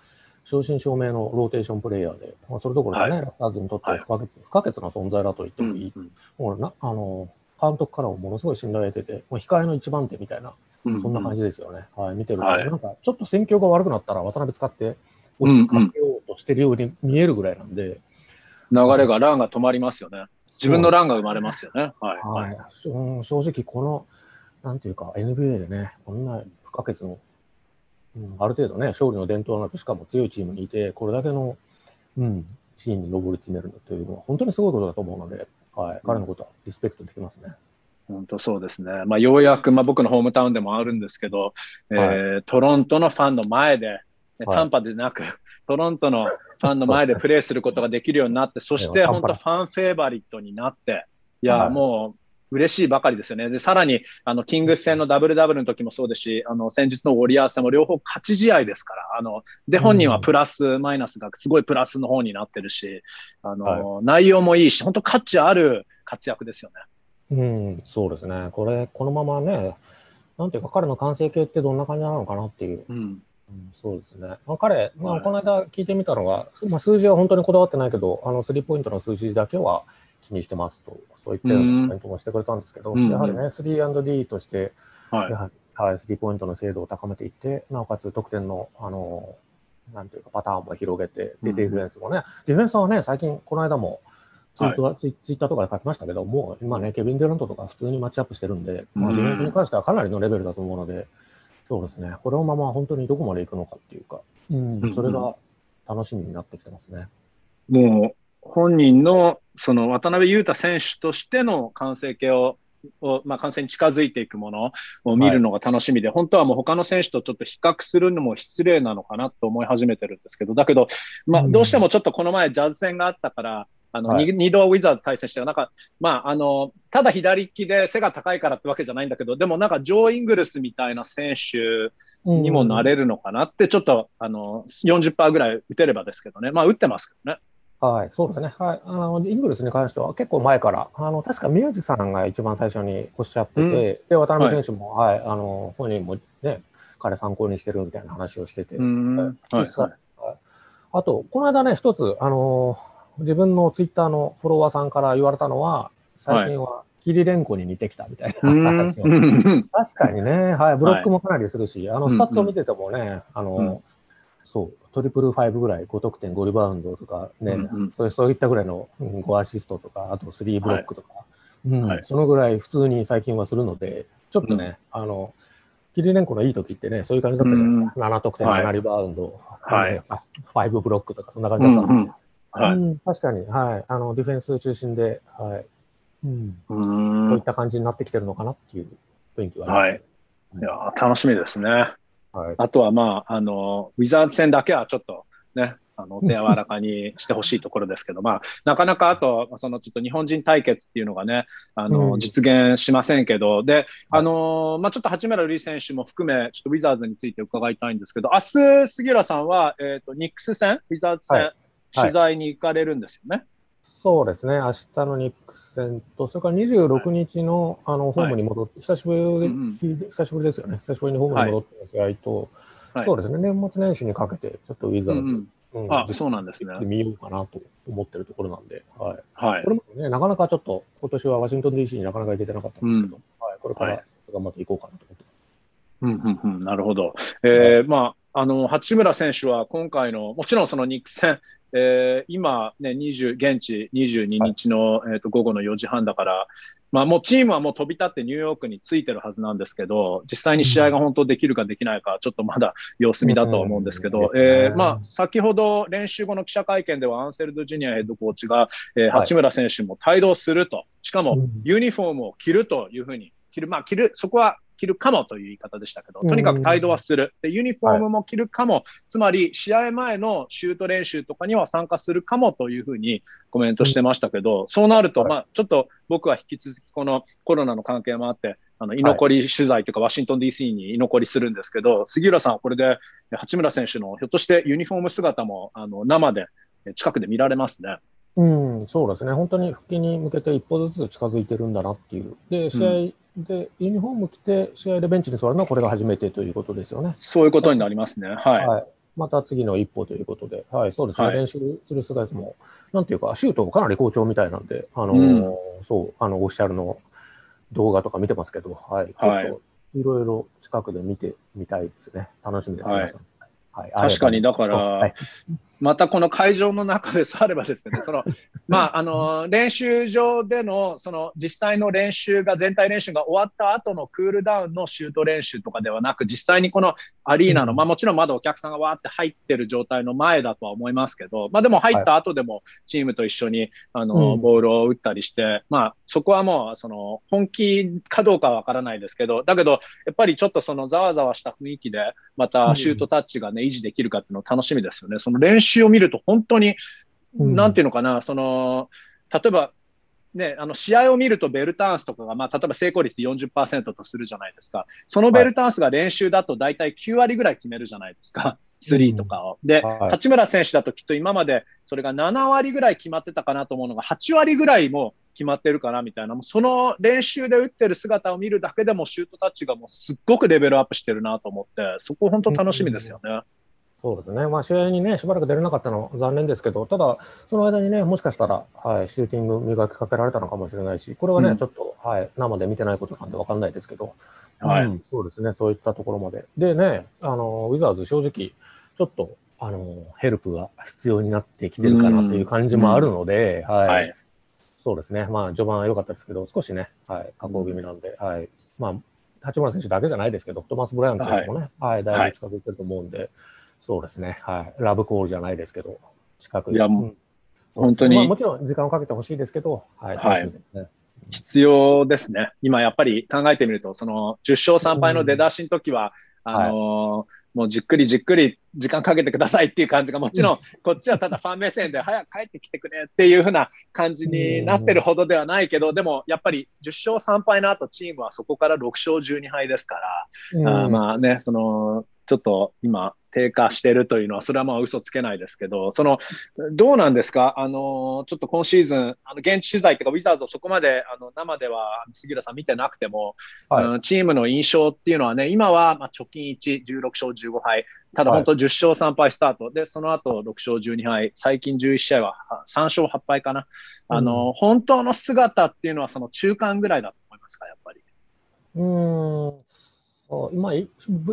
正真正銘のローテーションプレイヤーで、まあ、それどころかね、はい、ラプターズにとって不可欠、はい、不可欠な存在だと言ってもいい、うんうん、もうなあの監督からもものすごい信頼を得てて、もう控えの一番手みたいな、そんな感じですよね。うんうん、はい、見てると、はい、なんかちょっと戦況が悪くなったら渡辺使って落ち着かせようとしてるように見えるぐらいなんで。流れが、ランが止まりますよね。自分のランが生まれますよね。はい。はい、正直、この、なんていうか、NBA でね、こんな不可欠の、うん、ある程度ね、勝利の伝統のある、しかも強いチームにいて、これだけの、うん、シーンに上り詰めるというのは、本当にすごいことだと思うので、はい、彼のことはリスペクトできますね。本当そうですね。まあ、ようやく、まあ、僕のホームタウンでもあるんですけど、はい、えー、トロントのファンの前で、ね、短波でなく、トロントのファンの前でプレーすることができるようになって、そして本当ファンフェイバリットになって、いや、もう嬉しいばかりですよね。で、さらに、あの、キングス戦のダブルダブルの時もそうですし、あの、先日のウォリアーズ戦も両方勝ち試合ですから、あの、で、本人はプラス、マイナスがすごいプラスの方になってるし、あの、はい、内容もいいし、本当価値ある活躍ですよね。うん、そうですね。これ、このままね、なんていうか、彼の完成形ってどんな感じなのかなっていう。うんうん、そうですね。まあ、彼、まあ、この間聞いてみたのが、まあ、数字は本当にこだわってないけど、あの、スリーポイントの数字だけは気にしてますと、そういったようなコメントもしてくれたんですけど、うん、やはりね、3&D として、はい、やはり、はい、スリーポイントの精度を高めていって、なおかつ得点の、あの、なんていうか、パターンも広げて、で、ディフェンスもね、うん、ディフェンスはね、最近、この間も、ツイートは、ツイッターとかで書きましたけど、もう今ね、ケビン・デュラントとか普通にマッチアップしてるんで、まあ、ディフェンスに関してはかなりのレベルだと思うので、そうですね。このまま本当にどこまで行くのかっていうか、うん、それが楽しみになってきてますね。もう、本人の、その渡辺裕太選手としての完成形を、をまあ、完成に近づいていくものを見るのが楽しみで、はい、本当はもう他の選手とちょっと比較するのも失礼なのかなと思い始めてるんですけど、だけど、まあ、どうしてもちょっとこの前ジャズ戦があったから、あの、はい、2度ウィザーズ対戦して、なんか、まあ、あの、ただ左利きで背が高いからってわけじゃないんだけど、でもなんか、ジョー・イングルスみたいな選手にもなれるのかなって、ちょっと、あの、40%ぐらい打てればですけどね。まあ、打ってますけどね。はい、そうですね。はい。あの、イングルスに関しては結構前から、あの、確か宮地さんが一番最初におっしゃってて、うん、で、渡辺選手も、はい、はい、あの、本人もね、彼参考にしてるみたいな話をしてて、はい、はい、あと、この間ね、一つ、あの、自分のツイッターのフォロワーさんから言われたのは、最近はキリレンコに似てきたみたいな話を。確かにね、はい、ブロックもかなりするし、あの、スタッツを見ててもね、あの、そう、トリプルファイブぐらい、5得点、5リバウンドとかね、そうそういったぐらいの5アシストとか、あと3ブロックとか、うん。そのぐらい普通に最近はするので、ちょっとね、あの、キリレンコのいい時ってね、そういう感じだったじゃないですか。7得点、7リバウンド、はい、5ブロックとか、そんな感じだったんで、はい、うん、確かに、はい。あの、ディフェンス中心で、はい。うん。こういった感じになってきてるのかなっていう雰囲気はあります、ね、はい。いや、楽しみですね。はい。あとは、まあ、あの、ウィザーズ戦だけはちょっとね、あの、手柔らかにしてほしいところですけど、まあ、なかなかあと、そのちょっと日本人対決っていうのがね、あの、うん、実現しませんけど、で、あの、まあ、ちょっと八村塁選手も含め、ちょっとウィザーズについて伺いたいんですけど、明日、杉浦さんは、えっ、ー、と、ニックス戦、ウィザーズ戦、はい取材に行かれるんですよね？はい、そうですね、明日のニック戦と、それから26日の,、あのホームに戻って、久しぶり、うんうん、久しぶりですよね、久しぶりにホームに戻って試合と、そうですね、年末年始にかけて、ちょっとウィザーズ、うんうん、あそうなんですね。見ようかなと思ってるところなんで、はい。はい、これもね、なかなかちょっと、今年はワシントン DC になかなか行けてなかったんですけど、はい、これから頑張っていこうかなと思ってます。うんうんうん、なるほど。えー、まあ、あの、八村選手は今回の、もちろんそのニック戦、えー、今ね、20、現地22日の、はい、えー、と午後の4時半だから、まあもうチームはもう飛び立ってニューヨークに着いてるはずなんですけど、実際に試合が本当できるかできないか、ちょっとまだ様子見だと思うんですけど、えー、まあ先ほど練習後の記者会見ではアンセルド・ジュニアヘッドコーチが、えー、八村選手も帯同すると、しかもユニフォームを着るというふうに、着る、まあ着る、そこは着るかもという言い方でしたけど、とにかく帯同はする。で、ユニフォームも着るかも、はい、つまり試合前のシュート練習とかには参加するかもというふうにコメントしてましたけど、そうなると、まあ、ちょっと僕は引き続きこのコロナの関係もあって、あの居残り取材というか、ワシントン DC に居残りするんですけど、杉浦さん、これで八村選手のひょっとしてユニフォーム姿もあの生で近くで見られますね。うん、そうですね、本当に復帰に向けて一歩ずつ近づいてるんだなっていう、で試合で、ユニフォーム着て、試合でベンチに座るのはこれが初めてということですよね。そういうことになりますね。はい。はい、また次の一歩ということで、はい、そうですね、はい、練習する姿も、なんていうか、シュートもかなり好調みたいなんで、あのーうん、そう、あの、オフィシャルの動画とか見てますけど、はい、ちょっといろいろ近くで見てみたいですね。楽しみです、はい、はい、確かに、だから、はい、またこの会場の中で座ればですね、その、まあ、あの、練習場での、その、実際の練習が、全体練習が終わった後のクールダウンのシュート練習とかではなく、実際にこのアリーナの、まあ、もちろんまだお客さんがわーって入ってる状態の前だとは思いますけど、まあ、でも入った後でも、チームと一緒に、あの、ボールを打ったりして、まあ、そこはもう、その、本気かどうかはわからないですけど、だけど、やっぱりちょっとその、ざわざわした雰囲気で、またシュートタッチがね、維持できるかっていうの楽しみですよね。その練習を見ると本当に、なんていうのかな、その、例えば、ね、あの試合を見るとベルターンスとかが、まあ、例えば成功率40%とするじゃないですか。そのベルターンスが練習だと大体9割ぐらい決めるじゃないですか。スリーとかを。で、はい、八村選手だときっと今までそれが7割ぐらい決まってたかなと思うのが、8割ぐらいも決まってるかなみたいな、もうその練習で打ってる姿を見るだけでもシュートタッチがもうすっごくレベルアップしてるなと思って、そこ本当楽しみですよね。うんそうですね、まあ、試合にね、しばらく出れなかったのは残念ですけど、ただ、その間にね、もしかしたら、はい、シューティング磨きかけられたのかもしれないし、これはね、うん、ちょっと、はい、生で見てないことなんで分かんないですけど、はい、うん、そうですね、そういったところまで。でね、あのウィザーズ、正直、ちょっとあのヘルプが必要になってきてるかなという感じもあるので、はい、はい、そうですね、まあ、序盤は良かったですけど、少しね、はい、下降気味なんで、はい、まあ、八村選手だけじゃないですけど、トマス・ブライアン選手もね、はい、はい、だいぶ近づいてると思うんで、そうですね。はい。ラブコールじゃないですけど、近くいや、もう、本当に、まあ。もちろん時間をかけてほしいですけど、はい。はい、ね、必要ですね。今やっぱり考えてみると、その10勝3敗の出だしの時は、うん、あのーはいもうじっくりじっくり時間かけてくださいっていう感じがもちろん、こっちはただファン目線で早く帰ってきてくれっていうふうな感じになってるほどではないけど、でもやっぱり10勝3敗の後チームはそこから6勝12敗ですから、あまあね、その、ちょっと今、低下してるというのは、それはまあ嘘つけないですけど、その、どうなんですか？あの、ちょっと今シーズン、あの、現地取材というか、ウィザーズをそこまで、あの、生では杉浦さん見てなくても、はい、チームの印象っていうのはね、今は、まあ、貯金1、16勝15敗、ただ本当10勝3敗スタート、で、その後6勝12敗、最近11試合は3勝8敗かな。あの、うん、本当の姿っていうのはその中間ぐらいだと思いますか、やっぱり？うん、今、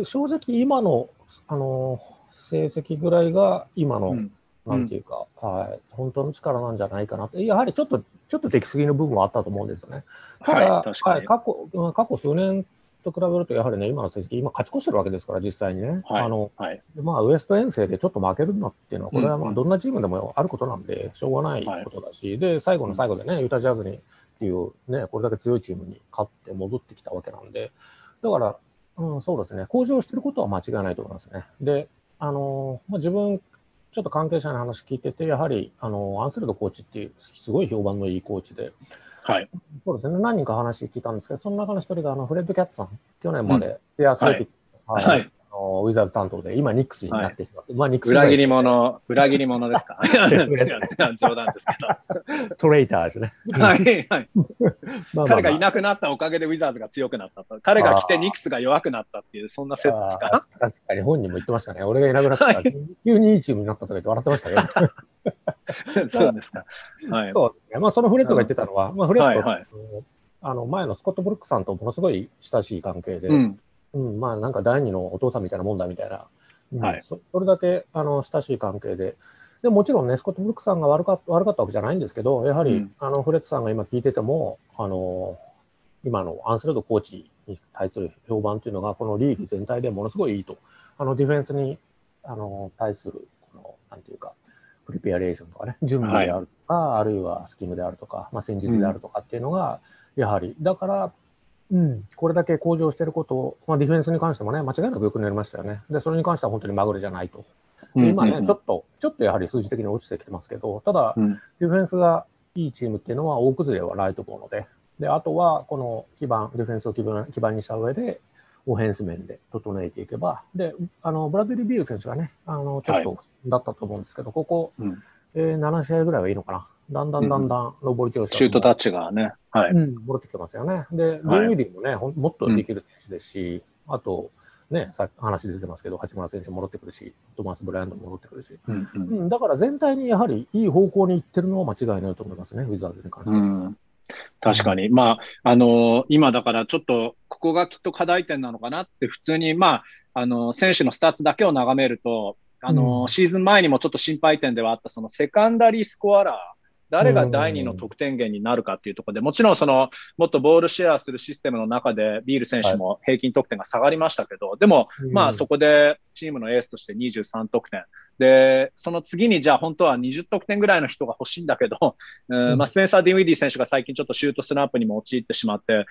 正直今のあの成績ぐらいが今の、うん、なんていうか、はい、本当の力なんじゃないかなって、やはりちょっと、ちょっと出来すぎの部分はあったと思うんですよね。ただ、はい、はい、過去、過去数年と比べると、やはりね、今の成績、今勝ち越してるわけですから、実際にね。はい、あの、はい、まあ、ウエスト遠征でちょっと負けるのっていうのは、これはまあ、どんなチームでもあることなんで、しょうがないことだし、で、最後の最後でね、ユタジャズにっていう、ね、これだけ強いチームに勝って戻ってきたわけなんで、だから、うん、そうですね。向上してることは間違いないと思いますね。で、あの、まあ、自分、ちょっと関係者の話聞いてて、やはり、あの、アンセルドコーチっていう、すごい評判のいいコーチで、はい。そうですね。何人か話聞いたんですけど、その中の一人が、あの、フレッド・キャッツさん、去年まで、エアスレティック、はい、はい、あののウィザーズ担当で、今、ニックスになってしまって、まあ、ニックス裏切り者、裏切り者ですか？違う、違う、冗談ですけど。トレーターですね。はい、はい。彼がいなくなったおかげでウィザーズが強くなったと。彼が来てニックスが弱くなったっていう、そんな説ですか？確かに本人も言ってましたね。俺がいなくなったら、急にいいチームになったとか言って笑ってましたよ。そうですか。はい。そうですね。まあ、そのフレッドが言ってたのは、まあ、フレッド、はいはい、あの、前のスコット・ブルックさんとものすごい親しい関係で、うん、うん、まあ、なんか第二のお父さんみたいなもんだみたいな、うん、はい、そそれだけ、あの、親しい関係で、でもちろんね、スコット・ブルックさんが悪か悪かったわけじゃないんですけど、やはり、うん、あのフレッドさんが今聞いてても、あの今のアンセルドコーチに対する評判というのが、このリーグ全体でものすごいいいと、あのディフェンスにあの対する、このなんていうか、プリペアレーションとかね、準備であるとか、はい、あるいはスキムであるとか、まあ、戦術であるとかっていうのが、やはり、だから、うん、これだけ向上していることを、まあ、ディフェンスに関してもね、間違いなくよくなりましたよね。で、それに関しては本当にまぐれじゃないと。今ね、ちょっと、ちょっとやはり数字的に落ちてきてますけど、ただ、ディフェンスがいいチームっていうのは大崩れはないと思うので、で、あとは、この基盤、ディフェンスを基盤基盤にした上で、オフェンス面で整えていけば、で、あの、ブラデリー・ビール選手がね、あの、ちょっとだったと思うんですけど、はい、ここ、うん、えー、7試合ぐらいはいいのかな。だんだんだんだん上り調子、シュートタッチがね、はい。うん、戻ってきてますよね。で、はい、ルーミリーもね、もっとできる選手ですし、うん、あと、ね、さっき話出てますけど、八村選手戻ってくるし、トーマス・ブライアントも戻ってくるし、うん、うん、だから全体にやはりいい方向に行ってるのは間違いないと思いますね、ウィザーズに関しては。うん確かに。まあ、あのー、今だからちょっと、ここがきっと課題点なのかなって普通に、まあ、あのー、選手のスタッツだけを眺めると、あのー、シーズン前にもちょっと心配点ではあった、そのセカンダリースコアラー、誰が第二の得点源になるかっていうところで、もちろんその、もっとボールシェアするシステムの中で、ビール選手も平均得点が下がりましたけど、でも、まあそこでチームのエースとして23得点、で、その次にじゃあ本当は20得点ぐらいの人が欲しいんだけど、うんまあ、スペンサー・ディウィディ選手が最近ちょっとシュートスナップにも陥ってしまって、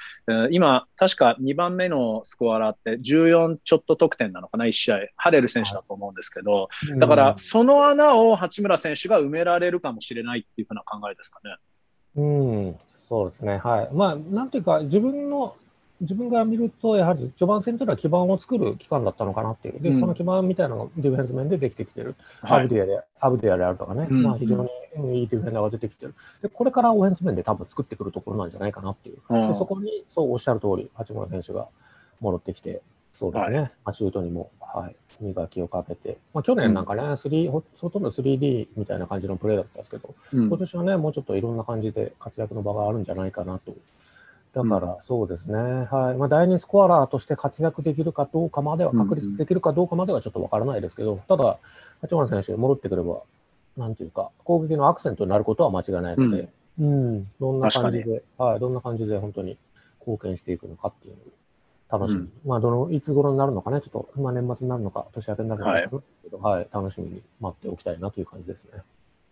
今、確か2番目のスコアラーって14ちょっと得点なのかな、1試合。ハレル選手だと思うんですけど、だからその穴を八村選手が埋められるかもしれないっていうふうな考えですかね。うん、そうですね。はい。まあ、なんていうか、自分の自分が見ると、やはり序盤戦というのは基盤を作る期間だったのかなっていう。で、その基盤みたいなのがディフェンス面でできてきてる。はい、アブディアで、アブディアであるとかね、うん、まあ非常にいいディフェンダーが出てきてる。で、これからオフェンス面で多分作ってくるところなんじゃないかなっていう。でそこに、そうおっしゃる通り、八村選手が戻ってきて、そうですね、はい、シュートにも、はい、磨きをかけて、まあ、去年なんかね、うん、3ほとんど 3D みたいな感じのプレーだったんですけど、うん、今年はね、もうちょっといろんな感じで活躍の場があるんじゃないかなとだからそうですね、はい。まあ、第2スコアラーとして活躍できるかどうかまでは、確立できるかどうかまではちょっとわからないですけど、ただ、八村選手戻ってくれば、なんていうか、攻撃のアクセントになることは間違いないので、うん、うん、どんな感じで、はい、どんな感じで本当に貢献していくのかっていうの楽しみ、うん、まあ、どの、いつ頃になるのかね、ちょっと、まあ、年末になるのか、年明けになるのか、はい、はい、楽しみに待っておきたいなという感じですね。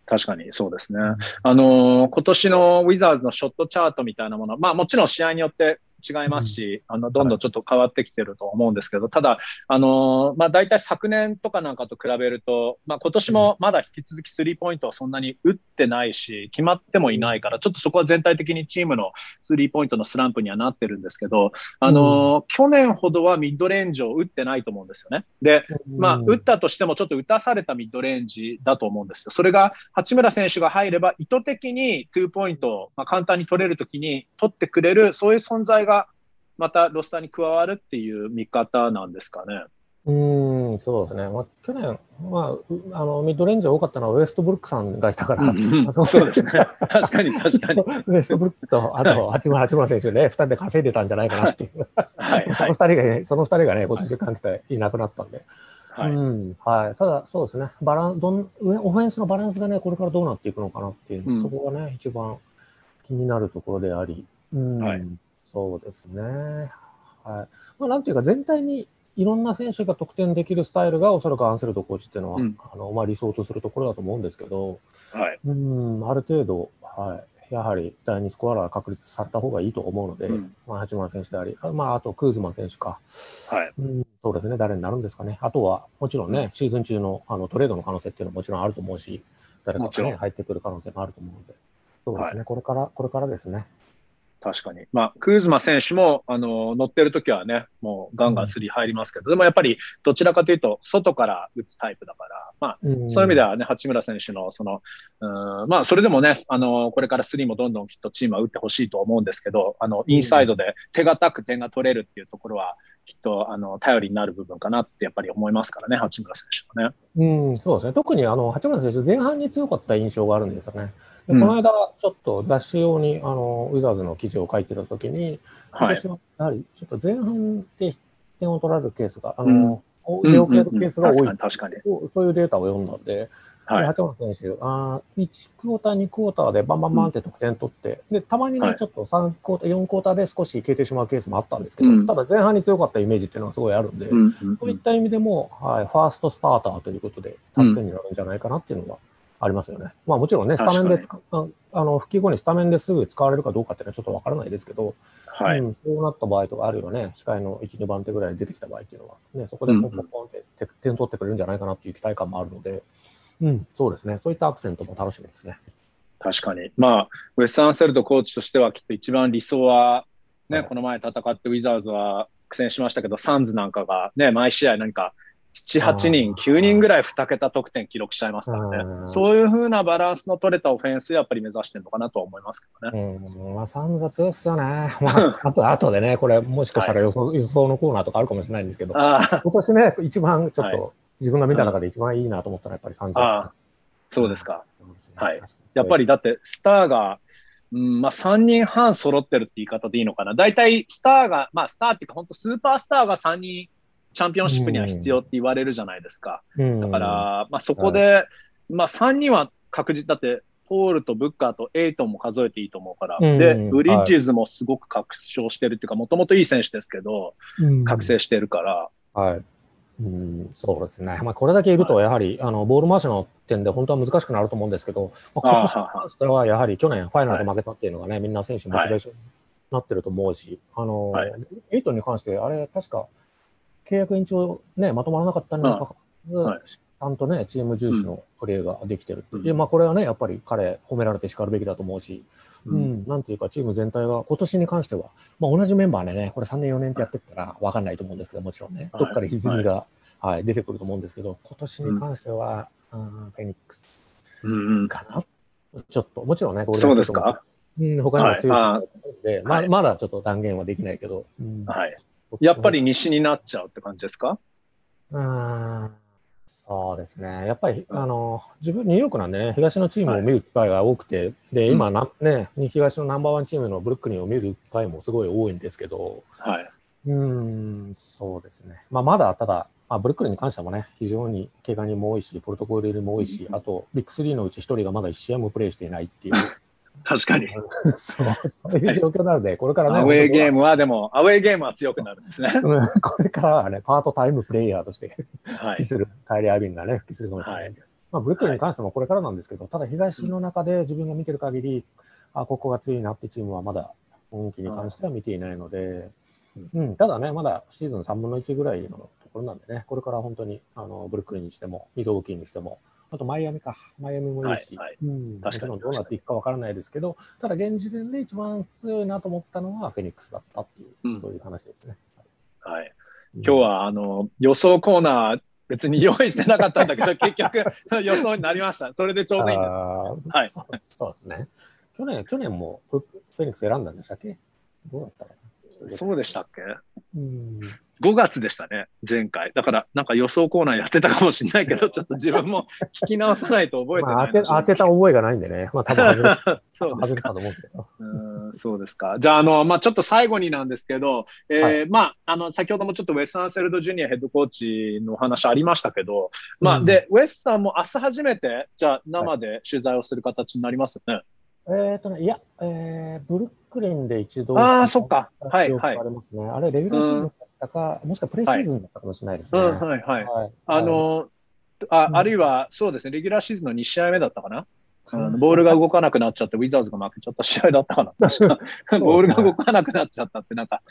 確かにそうですね。あのー、今年のウィザーズのショットチャートみたいなもの、まあもちろん試合によって違いますし、あの、どんどんちょっと変わってきてると思うんですけど、ただ、あのまあ、大体昨年とかなんかと比べると、まあ、今年もまだ引き続きスリーポイントはそんなに打ってないし、決まってもいないから、ちょっとそこは全体的にチームのスリーポイントのスランプにはなってるんですけど、あの去年ほどはミッドレンジを打ってないと思うんですよね。で、まあ、打ったとしてもちょっと打たされたミッドレンジだと思うんですよ。それが、八村選手が入れば意図的に2ポイントを、まあ、簡単に取れるときに取ってくれる、そういう存在がまたロスターに加わるっていう見方なんですかね。うん、そうですね。まあ、去年、まあ、あの、ミッドレンジ多かったのはウエストブルックさんがいたから、うんうん、そうですね。確かに確かに。ウエストブルックと、あと、八村、八村選手ね、二人で稼いでたんじゃないかなっていう。はい、その二人がね、その二人がね、今年関係いなくなったんで。はい。うん、はい。ただ、そうですね。バラン、どん、オフェンスのバランスがね、これからどうなっていくのかなっていう、うん、そこがね、一番気になるところであり、うん、はい。そうですね。はい。まあ、なんていうか、全体にいろんな選手が得点できるスタイルが、おそらくアンセルドコーチっていうのは、うん、あのまあ、理想とするところだと思うんですけど、はい、うんある程度、はい、やはり第2スコアラー確立された方がいいと思うので、うん、まあ、八村選手であり、あまあ、あとクーズマン選手か、はい。うん、そうですね、誰になるんですかね。あとは、もちろんね、シーズン中のあのトレードの可能性っていうのはもちろんあると思うし、誰かが、ね、入ってくる可能性もあると思うので、そうですね、はい、これから、これからですね。確かに。まあ、クーズマ選手も、あの、乗ってる時はね、もうガンガンスリー入りますけど、うん、でもやっぱりどちらかというと、外から打つタイプだから、まあ、うん、そういう意味ではね、八村選手の、その、うん、まあ、それでもね、あの、これからスリーもどんどんきっとチームは打ってほしいと思うんですけど、あの、インサイドで手堅く点が取れるっていうところは、きっと、あの、頼りになる部分かなってやっぱり思いますからね、八村選手はね。うん、そうですね。特に、あの、八村選手、前半に強かった印象があるんですよね。でこの間、ちょっと雑誌用に、あの、ウィザーズの記事を書いてたときに、私はやはりちょっと前半で点を取られるケースが、あの、手遅れるケースが多い、確かにそういうデータを読んだんで、はい、八村選手、あ1クォーター、2クォーターでバンバンバンって得点取って、うん、でたまにね、ちょっと3クォーター、4クォーターで少し消えてしまうケースもあったんですけど、うん、ただ前半に強かったイメージっていうのはすごいあるんで、うん、そういった意味でも、はい、ファーストスターターということで、助けになるんじゃないかなっていうのはありますよね。まあもちろんね、スタメンであの、復帰後にスタメンですぐ使われるかどうかっていうのはちょっとわからないですけど、はい、うん、そうなった場合とか、あるいはね、控えの1、2番手ぐらい出てきた場合っていうのは、ね、そこでポンポンポンって点取ってくれるんじゃないかなっていう期待感もあるので、うん、そうですね、そういったアクセントも楽しみですね。確かに。まあ、ウェス・アンセルトコーチとしては、きっと一番理想は、ね、はい、この前戦ってウィザーズは苦戦しましたけど、サンズなんかがね、毎試合何か7、8人、9人ぐらい2桁得点記録しちゃいますからね。そういうふうなバランスの取れたオフェンスやっぱり目指してるのかなとは思いますけどね。うん、まあ、サンザ強いっすよね。まあ、あと、あとでね、これもしかしたら予想はい、予想のコーナーとかあるかもしれないんですけど、今年ね、一番ちょっと、自分が見た中で一番いいなと思ったのはやっぱりサンザ。そうですか。はい。やっぱりだってスターが、うんまあ、3人半揃ってるって言い方でいいのかな。大体スターが、まあスターっていうか本当スーパースターが3人チャンピオンシップには必要って言われるじゃないですか。だから、まあ、そこで、まあ、3人は確実だって、ポールとブッカーとエイトンも数えていいと思うから、で、ブリッジズもすごく確証してるっていうか、もともといい選手ですけど、覚醒してるから。はい。うん、そうですね。まあ、これだけいると、やはり、はい、あの、ボール回しの点で本当は難しくなると思うんですけど、まあ、今年に関しては、やはり去年ファイナルで負けたっていうのがね、はい、みんな選手モチベーションになってると思うし、あの、はい、エイトンに関して、あれ、確か、契約延長ね、まとまらなかったにもかかわらず、ちゃんとね、チーム重視のプレーができてるっていう。まあ、これはね、やっぱり彼、褒められて叱るべきだと思うし、うん、うん、なんていうか、チーム全体が、今年に関しては、まあ、同じメンバーでね、これ3年、4年ってやってったら分かんないと思うんですけど、もちろんね、どっかで歪みが、はい、はい、出てくると思うんですけど、今年に関しては、うん、フェニックスかな、うん、ちょっと、もちろんね、ゴールデンそうですか？うん、他にも強いので、はい、まあ、まだちょっと断言はできないけど、うん、はい。やっぱり西になっちゃうって感じですか？うん、そうですね。やっぱり、あの、自分、ニューヨークなんでね、東のチームを見る機会が多くて、はい、で、今な、ね、東のナンバーワンチームのブルックリンを見る機会もすごい多いんですけど、はい。うん、そうですね。まあ、まだ、ただ、まあ、ブルックリンに関してもね、非常に怪我人も多いし、プロトコル入りも多いし、あと、ビッグ3のうち1人がまだ1試合もプレーしていないっていう確かに。そう、そういう状況なので、これからね。アウェーゲームは、でも、アウェーゲームは強くなるんですね。これからはね、パートタイムプレイヤーとして復帰する、カイリー・アビンがね、復帰するかもしれない。はい、まあ、ブルックリンに関してもこれからなんですけど、ただ東の中で自分が見てる限り、あ、ここが強いなってチームはまだ、今季に関しては見ていないので、うん、ただね、まだシーズン3分の1ぐらいのところなんでね、これから本当にあのブルックリンにしても、ミドウキーにしても、あとマイアミか。マイアミもいいし、はいはい、うん、確かにどうなっていくかわからないですけど、ただ現時点で一番強いなと思ったのはフェニックスだったっていう、うん、そういう話ですね。はい。今日はあの予想コーナー別に用意してなかったんだけど、結局予想になりました。それでちょうどいいんです。はい。そうですね。去年、去年もフェニックス選んだんでしたっけ？どうだったかな？そうでしたっけ？うん5月でしたね、前回。だから、なんか予想コーナーやってたかもしれないけど、ちょっと自分も聞き直さないと覚えてない、まあ、当て。当てた覚えがないんでね。まあ、多分外れ そうですか。そうですか。じゃあ、あの、まあ、ちょっと最後になんですけど、えー、はい、まあ、あの、先ほどもちょっとウェス・アンセルド・ジュニアヘッドコーチの話ありましたけど、まあ、うん、で、ウェスさんも明日初めて、じゃあ、生で取材をする形になりますよね。はいえっ、ー、とね、いや、えー、ブルックリンで一度、ああ、そっか。はい、はい。あれますね。あれ、レギュラーシーズンだったか、もしくはプレシーズンだったかもしれないですね。はい、はい、はい。あの、ああるいは、そうですね、レギュラーシーズンの2試合目だったかな？あのボールが動かなくなっちゃって、ウィザーズが負けちゃった試合だったかな。ボールが動かなくなっちゃったって、なんか、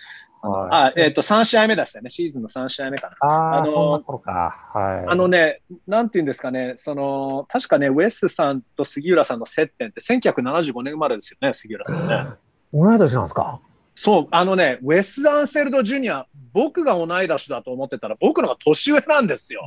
あえっ、ー、と、3試合目でしたよね。シーズンの3試合目かな。ああのはい、あのね、なんていうんですかね、その、確かね、ウェスさんと杉浦さんの接点って1975年生まれですよね、杉浦さんね。同い年なんですか？そう、あのね、ウェス・アンセルド・ジュニア、僕が同い年だと思ってたら、僕のが年上なんですよ。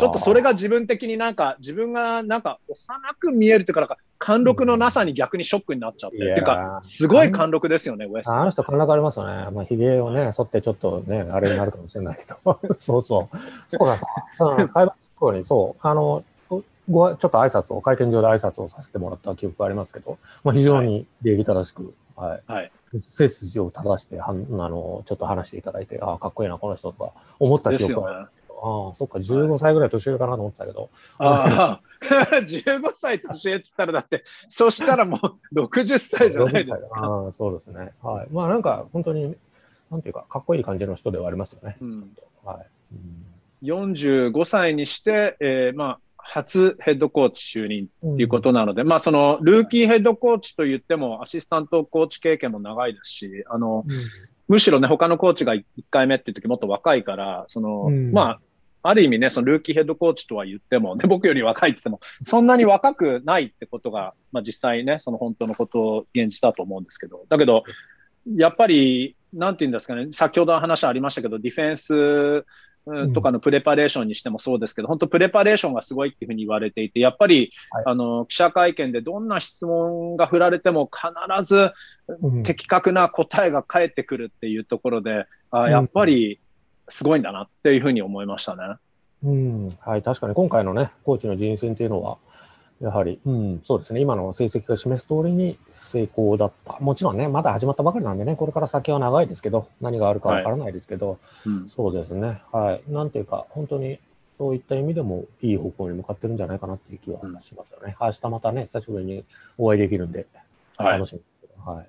ちょっとそれが自分的になんか、自分がなんか幼く見えるっていうか、貫禄のなさに逆にショックになっちゃって。っていうか、すごい貫禄ですよね、ウェス。あの人貫禄ありますよね。まあ、髭をね、剃ってちょっとね、あれになるかもしれないけど。そうそう。そうなんですよ。会話に、そう、あの、ごちょっと挨拶を、会見場で挨拶をさせてもらった記憶がありますけど、まあ、非常に礼儀正しく、はい。はい、背筋を正してはんあの、ちょっと話していただいて、ああ、かっこいいな、この人とか思った記憶は、ね、ああ、そっか、15歳ぐらい年上かなと思ってたけど。ああ、15歳年上っつったら、だって、そしたらもう60歳じゃないですか。ああ、そうですね。はい。まあ、なんか、本当に、なんていうか、かっこいい感じの人ではありますよね。うん、はい。うん、45歳にして、えー、まあ、初ヘッドコーチ就任っていうことなので、うん、まあそのルーキーヘッドコーチと言ってもアシスタントコーチ経験も長いですし、あの、うん、むしろね、他のコーチが1回目っていう時もっと若いから、その、うん、まあ、ある意味ね、そのルーキーヘッドコーチとは言っても、で、僕より若いって言っても、そんなに若くないってことが、まあ実際ね、その本当のことを現実だと思うんですけど、だけど、やっぱり、なんて言うんですかね、先ほど話ありましたけど、ディフェンスとかのプレパレーションにしてもそうですけど、本当プレパレーションがすごいっていうふうに言われていて、やっぱり、はい、あの記者会見でどんな質問が振られても必ず的確な答えが返ってくるっていうところで、うん、あやっぱりすごいんだなっていうふうに思いましたね。うん、はい、確かに今回のね、コーチの人選っていうのは、やはり、うん、そうですね、今の成績が示す通りに成功だった。もちろんね、まだ始まったばかりなんでね、これから先は長いですけど、何があるかわからないですけど、はいうん、そうですね、はい。なんていうか、本当にそういった意味でもいい方向に向かってるんじゃないかなっていう気はしますよね。うん、明日またね、久しぶりにお会いできるんで、楽しみ、はい、はい。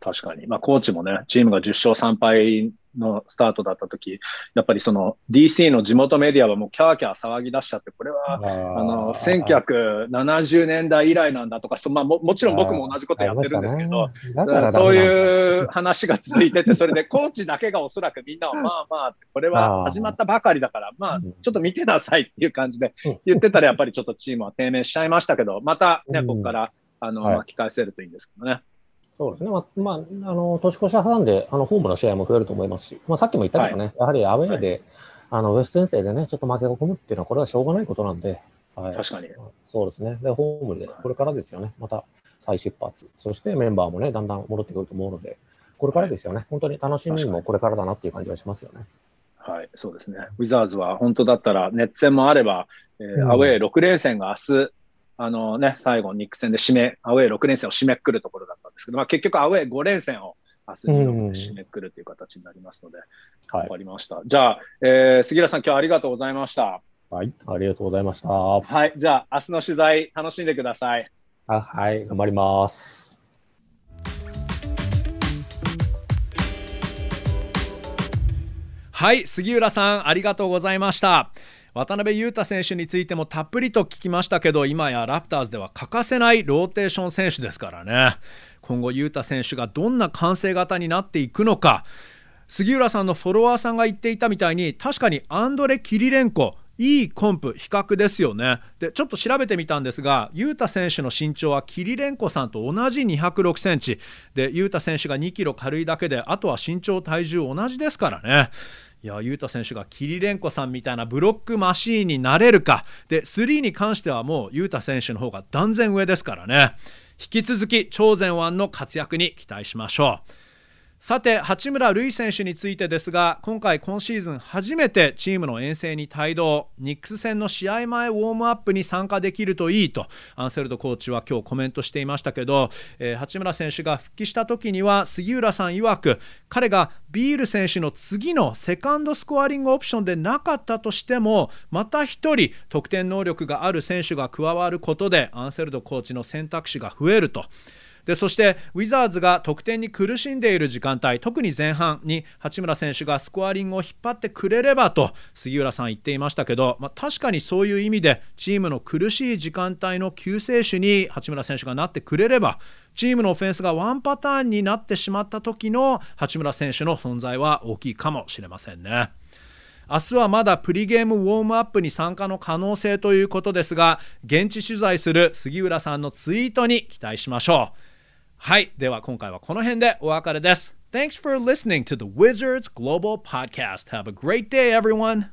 確かに。まあ、コーチもね、チームが10勝3敗のスタートだった時やっぱりその DC の地元メディアはもうキャーキャー騒ぎ出しちゃって、これはあの1970年代以来なんだとか、まあも、もちろん僕も同じことやってるんですけど、ね、そういう話が続いてて、それでコーチだけがおそらくみんなはまあまあ、これは始まったばかりだから、まあちょっと見てなさいっていう感じで言ってたら、やっぱりちょっとチームは低迷しちゃいましたけど、またね、ここからあの巻き返せるといいんですけどね。そうですね。まあ、まあ、あの、年越し挟んで、あの、ホームの試合も増えると思いますし、まあ、さっきも言ったけどね、はい、やはりアウェーで、はい、あの、ウェスト遠征でね、ちょっと負けが込むっていうのは、これはしょうがないことなんで、はい。確かに。そうですね。で、ホームで、これからですよね。また再出発。そしてメンバーもね、だんだん戻ってくると思うので、これからですよね。本当に楽しみもこれからだなっていう感じがしますよね。はい、そうですね。ウィザーズは本当だったら、熱戦もあれば、えー、うん、アウェー6連戦が明日、あのね、最後、ニック戦で締め、アウェー6連戦を締めくるところだったんですけど、まあ、結局、アウェー5連戦を明日に締めくるという形になりますので、わ、かりました。じゃあ、えー、杉浦さん、今日はありがとうございました。はい、ありがとうございました。はい、じゃあ、明日の取材、楽しんでください。あはい、頑張ります。はい、杉浦さん、ありがとうございました。渡辺裕太選手についてもたっぷりと聞きましたけど今やラプターズでは欠かせないローテーション選手ですからね。今後裕太選手がどんな完成型になっていくのか。杉浦さんのフォロワーさんが言っていたみたいに確かにアンドレ・キリレンコいいコンプ比較ですよね。でちょっと調べてみたんですが裕太選手の身長はキリレンコさんと同じ206センチ。で裕太選手が2キロ軽いだけであとは身長体重同じですからね。いや雄太選手がキリレンコさんみたいなブロックマシーンになれるかで3に関してはもう雄太選手の方が断然上ですからね引き続き超前腕の活躍に期待しましょう。さて八村塁選手についてですが今回今シーズン初めてチームの遠征に帯同ニックス戦の試合前ウォームアップに参加できるといいとアンセルドコーチは今日コメントしていましたけど、えー、八村選手が復帰した時には杉浦さん曰く彼がビール選手の次のセカンドスコアリングオプションでなかったとしてもまた1人得点能力がある選手が加わることでアンセルドコーチの選択肢が増えると。でそしてウィザーズが得点に苦しんでいる時間帯特に前半に八村選手がスコアリングを引っ張ってくれればと杉浦さん言っていましたけど、まあ、確かにそういう意味でチームの苦しい時間帯の救世主に八村選手がなってくれればチームのオフェンスがワンパターンになってしまった時の八村選手の存在は大きいかもしれませんね。明日はまだプリゲームウォームアップに参加の可能性ということですが現地取材する杉浦さんのツイートに期待しましょう。はい。では今回はこの辺でお別れです。Thanks for listening to the Wizards Global Podcast. Have a great day, everyone.